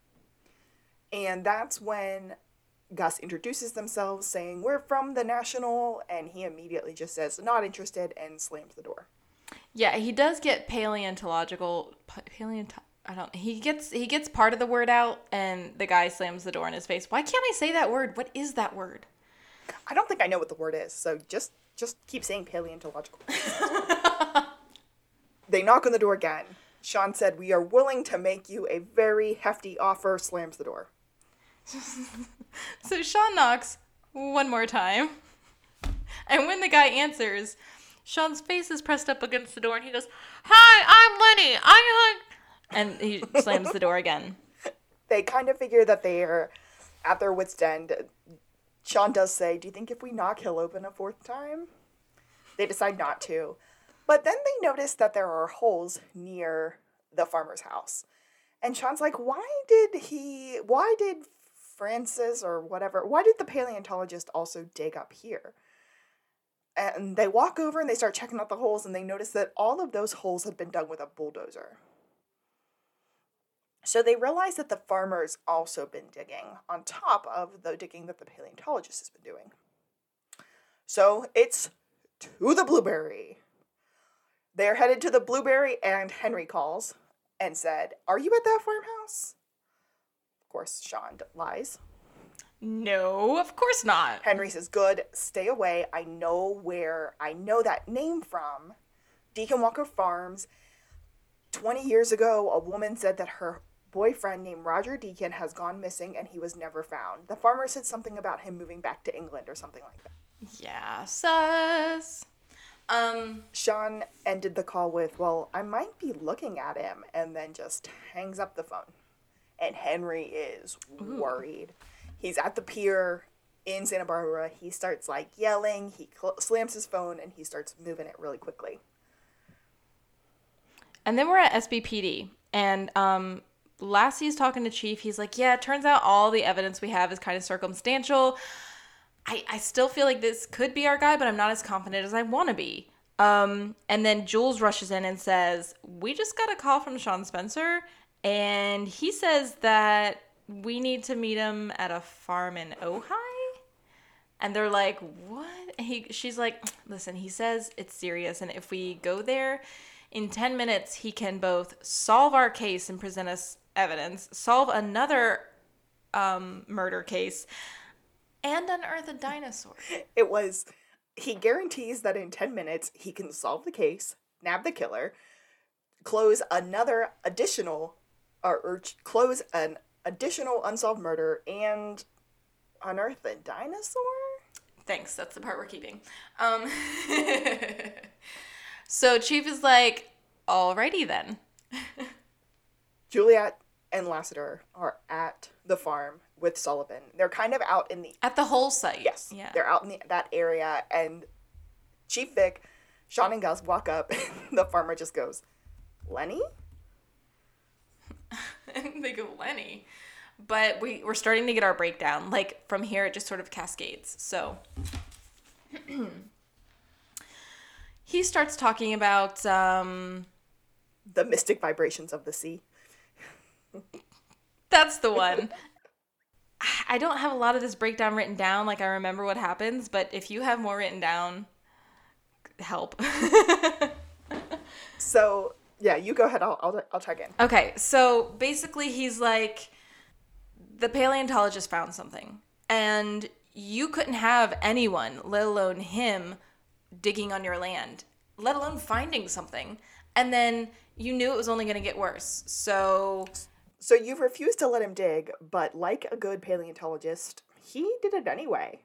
And that's when Gus introduces themselves, saying, We're from the National, and he immediately just says, Not interested, and slams the door. Yeah, he does get paleontological paleont I don't he gets he gets part of the word out and the guy slams the door in his face. Why can't I say that word? What is that word? I don't think I know what the word is, so just just keep saying paleontological. they knock on the door again. Shawn said, "We are willing to make you a very hefty offer." Slams the door. so Shawn knocks one more time. And when the guy answers, Shawn's face is pressed up against the door and he goes, Hi, I'm Lenny. I'm hung. And he slams the door again. They kind of figure that they're at their wits' end. Shawn does say, Do you think if we knock, he'll open a fourth time? They decide not to. But then they notice that there are holes near the farmer's house. And Shawn's like, Why did he, why did Francis or whatever, why did the paleontologist also dig up here? And they walk over and they start checking out the holes and they notice that all of those holes had been dug with a bulldozer. So they realize that the farmer's also been digging on top of the digging that the paleontologist has been doing. So it's to the blueberry. They're headed to the blueberry and Henry calls and said, Are you at that farmhouse? Of course, Shawn lies. No, of course not. Henry says, Good, stay away. I know where I know that name from. Deacon Walker Farms. 20 years ago, a woman said that her boyfriend named Roger Deacon has gone missing and he was never found. The farmer said something about him moving back to England or something like that. Yeah, sus. Um, Shawn ended the call with, Well, I might be looking at him, and then just hangs up the phone. And Henry is Ooh. worried he's at the pier in Santa Barbara. He starts like yelling. He cl- slams his phone and he starts moving it really quickly. And then we're at SBPD, and um, Lassie's talking to Chief. He's like, "Yeah, it turns out all the evidence we have is kind of circumstantial. I, I still feel like this could be our guy, but I'm not as confident as I want to be." Um, and then Jules rushes in and says, "We just got a call from Shawn Spencer, and he says that we need to meet him at a farm in Ojai. And they're like, what? He, she's like, listen, he says it's serious. And if we go there in 10 minutes, he can both solve our case and present us evidence, solve another um, murder case, and unearth a dinosaur. It was, he guarantees that in 10 minutes, he can solve the case, nab the killer, close another additional, or, or close an additional unsolved murder, and unearth a dinosaur? Thanks, that's the part we're keeping. Um, so Chief is like, alrighty then. Juliet and Lassiter are at the farm with Sullivan. They're kind of out in the at the whole site. Yes, yeah. They're out in the, that area, and Chief Vick, Shawn and Gus walk up, and the farmer just goes, "Lenny." And they go Lenny. But we, we're starting to get our breakdown. Like from here, it just sort of cascades. So he starts talking about um, the mystic vibrations of the sea. That's the one. I don't have a lot of this breakdown written down. Like I remember what happens, but if you have more written down, help. So yeah, you go ahead. I'll I'll, I'll check in. okay, so basically, he's like, the paleontologist found something, and you couldn't have anyone, let alone him, digging on your land, let alone finding something. And then you knew it was only going to get worse. So So you've refused to let him dig, but like a good paleontologist, he did it anyway.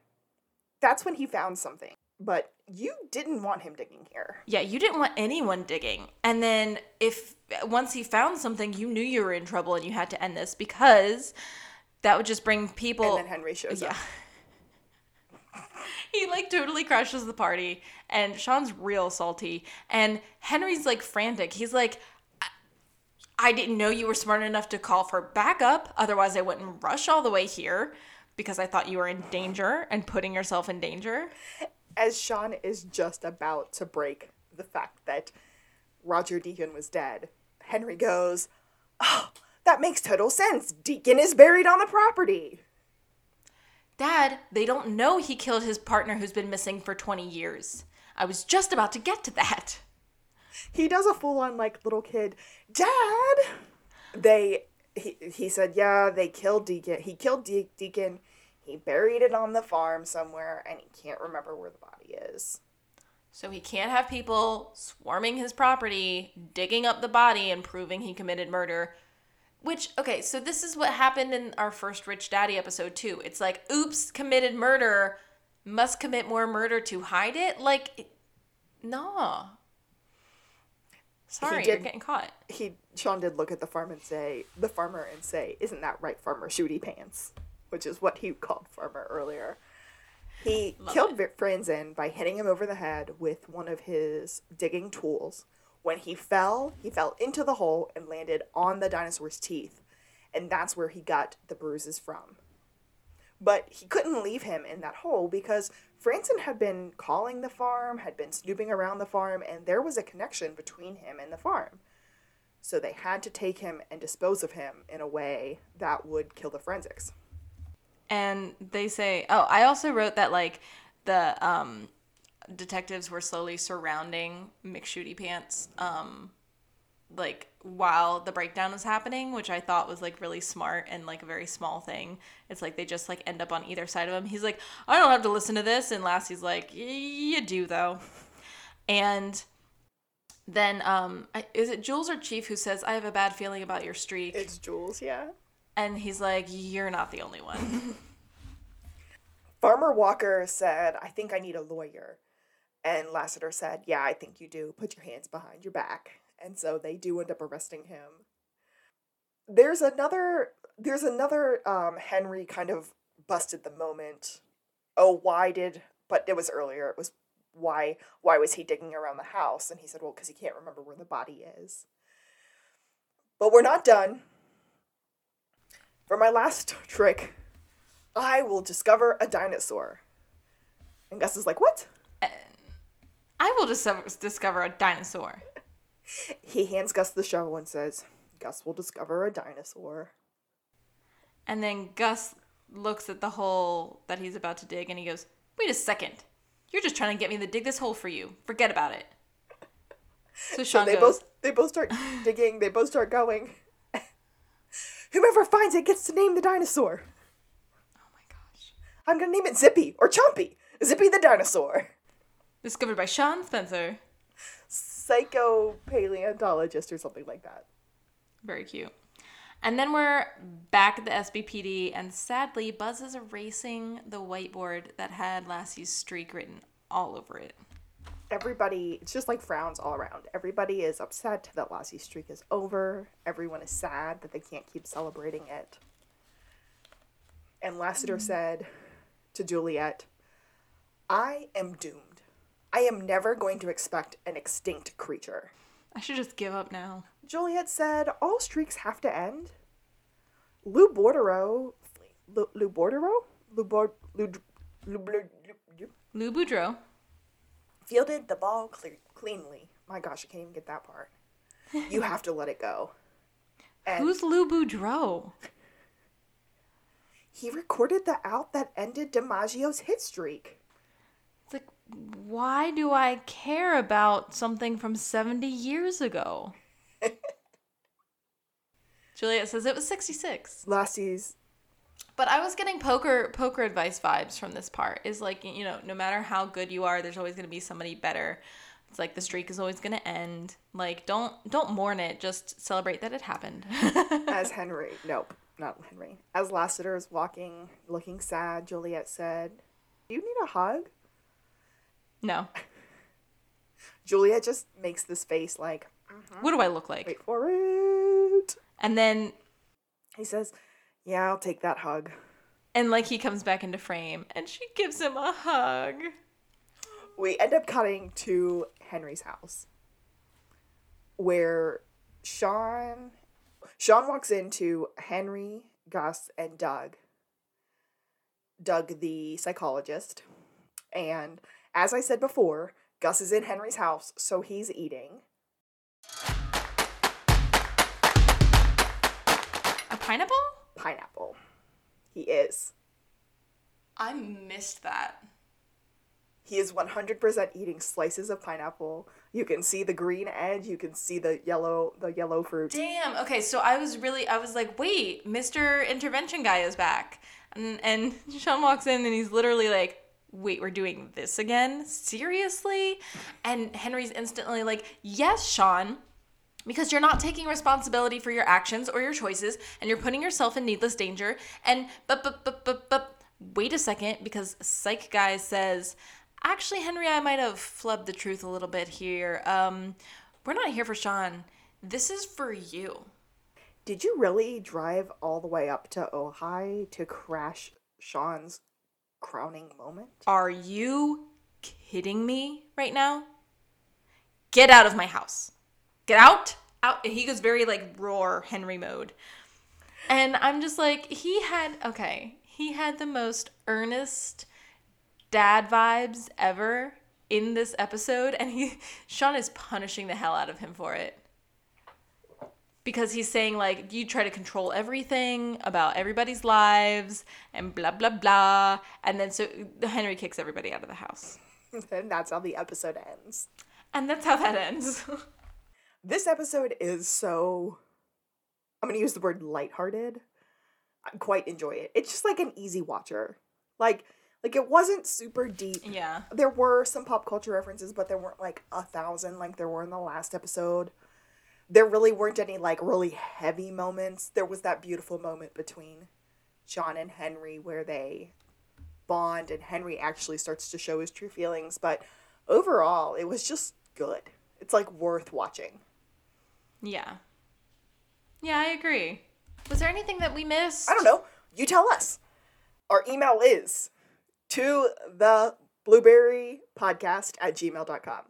That's when he found something. But you didn't want him digging here. Yeah, you didn't want anyone digging. And then if once he found something, you knew you were in trouble and you had to end this because that would just bring people And then Henry shows Yeah. up. he like totally crashes the party and Shawn's real salty and Henry's like frantic. He's like "I- I didn't know you were smart enough to call for backup. Otherwise, I wouldn't rush all the way here because I thought you were in danger and putting yourself in danger. As Shawn is just about to break the fact that Roger Deacon was dead, Henry goes, Oh, that makes total sense. Deacon is buried on the property. Dad, they don't know he killed his partner who's been missing for 20 years. I was just about to get to that. he does a full on like little kid dad they he, he said yeah they killed deacon he killed De- deacon he buried it on the farm somewhere and he can't remember where the body is So he can't have people swarming his property, digging up the body, and proving he committed murder. Which, okay, so this is what happened in our first Rich Daddy episode, too. It's like, oops, committed murder, must commit more murder to hide it? Like, nah. Sorry, you're getting caught. he shawn did look at the farm and say the farmer and say isn't that right farmer shooty pants which is what he called farmer earlier he killed Vic Franzen by hitting him over the head with one of his digging tools. When he fell, he fell into the hole and landed on the dinosaur's teeth, and that's where he got the bruises from. But he couldn't leave him in that hole because Franzen had been calling the farm, had been snooping around the farm, and there was a connection between him and the farm. So they had to take him and dispose of him in a way that would kill the forensics. And they say oh i also wrote that like the um detectives were slowly surrounding mcshooty pants um like while the breakdown was happening which i thought was like really smart and like a very small thing. It's like they just like end up on either side of him. He's like i don't have to listen to this. And lassie's like you do though. And then um is it jules or chief who says i have a bad feeling about your streak? It's Jules, yeah. And he's like you're not the only one Farmer Walker said, I think I need a lawyer. And Lassiter said, Yeah, I think you do. Put your hands behind your back. And so they do end up arresting him. There's another there's another um Henry kind of busted the moment. Oh, why did but it was earlier. It was why why was he digging around the house? And he said, Well, because he can't remember where the body is. But we're not done. For my last trick, I will discover a dinosaur. And Gus is like, What? Uh, I will dis- discover a dinosaur. He hands Gus the shovel and says, Gus will discover a dinosaur. And then Gus looks at the hole that he's about to dig and he goes, Wait a second. You're just trying to get me to dig this hole for you. Forget about it. So So they goes, both they both start digging, they both start going. Whomever finds it gets to name the dinosaur. Oh my gosh. I'm gonna name it Zippy or Chompy. Zippy the dinosaur. Discovered by Shawn Spencer. Psycho paleontologist or something like that. Very cute. And then we're back at the SBPD, and sadly, Buzz is erasing the whiteboard that had Lassie's streak written all over it. Everybody, it's just like frowns all around. Everybody is upset that Lassie's streak is over. Everyone is sad that they can't keep celebrating it. And Lassiter said to Juliet, I am doomed. I am never going to expect an extinct creature. I should just give up now. Juliet said, all streaks have to end. Lou Bordereau, Lou, Lou Bordereau? Lou, Bord, Lou, Lou, Lou, Lou, Lou Boudreau. Fielded the ball cle- cleanly. My gosh, I can't even get that part. You have to let it go. And Who's Lou Boudreau? He recorded the out that ended DiMaggio's hit streak. It's like, why do I care about something from 70 years ago? Juliet says it was 66. Last Lassie's But I was getting poker poker advice vibes from this part. Is like, you know, no matter how good you are, there's always going to be somebody better. It's like the streak is always going to end. Like don't don't mourn it, just celebrate that it happened. as Henry. Nope, not Henry. As Lassiter is walking, looking sad, Juliet said, "Do you need a hug?" no. Juliet just makes this face like, What do I look like? "Wait for it." And then He says, "Yeah, I'll take that hug." and like he comes back into frame and she gives him a hug. we end up cutting to Henry's house where Shawn Shawn walks into Henry, Gus, and Doug. Doug the psychologist. And as I said before, Gus is in Henry's house, so he's eating. A pineapple? Pineapple. He is. I missed that. He is 100% eating slices of pineapple. You can see the green edge, you can see the yellow the yellow fruit. Damn. Okay, so I was really I was like, wait, Mr. Intervention guy is back. And and Shawn walks in and he's literally like, wait, we're doing this again? Seriously? And Henry's instantly like, yes, Shawn. Because you're not taking responsibility for your actions or your choices, and you're putting yourself in needless danger. And but but but but but wait a second, because Psych Guy says, actually, Henry, I might have flubbed the truth a little bit here. Um, we're not here for Shawn. This is for you. Did you really drive all the way up to Ojai to crash Shawn's crowning moment? Are you kidding me right now? Get out of my house. Get out. Out. He goes very like roar Henry mode. And I'm just like, he had, okay, he had the most earnest dad vibes ever in this episode. And he, Shawn is punishing the hell out of him for it. Because he's saying, like, you try to control everything about everybody's lives and blah, blah, blah. And then so Henry kicks everybody out of the house. and that's how the episode ends. And that's how that ends. This episode is so I'm going to use the word lighthearted. I quite enjoy it. It's just like an easy watcher. Like like it wasn't super deep. yeah. There were some pop culture references, but there weren't like a thousand like there were in the last episode. There really weren't any like really heavy moments. There was that beautiful moment between Shawn and Henry where they bond and Henry actually starts to show his true feelings, but overall it was just good. It's like worth watching. Yeah. Yeah, I agree. Was there anything that we missed? I don't know. You tell us. Our email is to the blueberry podcast at gmail.com.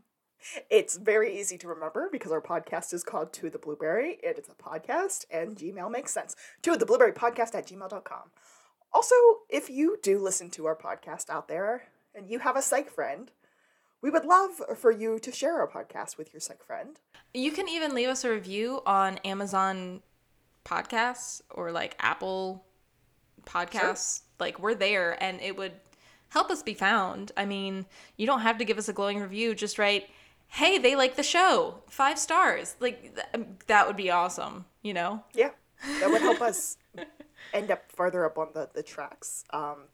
It's very easy to remember because our podcast is called To the Blueberry. And It is a podcast and Gmail makes sense. To the blueberry podcast at gmail.com. Also, if you do listen to our podcast out there and you have a psych friend, we would love for you to share our podcast with your psych friend. You can even leave us a review on Amazon Podcasts or like Apple Podcasts. Like we're there and it would help us be found. I mean, you don't have to give us a glowing review, just write, "Hey, they like the show. 5 stars." Like th- that would be awesome, you know? Yeah, that would help us end up farther up on the, the tracks. Um,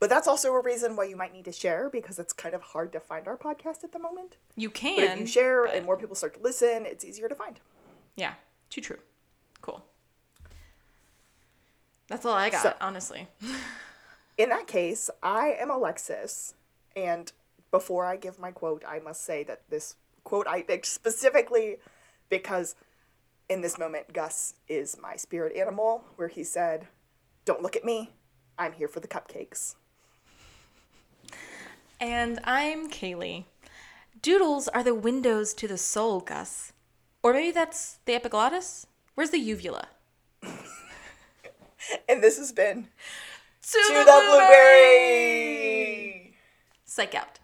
but that's also a reason why you might need to share because it's kind of hard to find our podcast at the moment. You can. But if you share but- and more people start to listen, it's easier to find. Yeah, too true. Cool. That's all I got, So- honestly. In that case, I am Alexis, and before I give my quote, I must say that this quote I picked specifically because in this moment, Gus is my spirit animal, where he said, Don't look at me, I'm here for the cupcakes. And I'm Kaylee. Doodles are the windows to the soul, Gus. Or maybe that's the epiglottis? Where's the uvula? And this has been To, To the Blueberry! Psych out.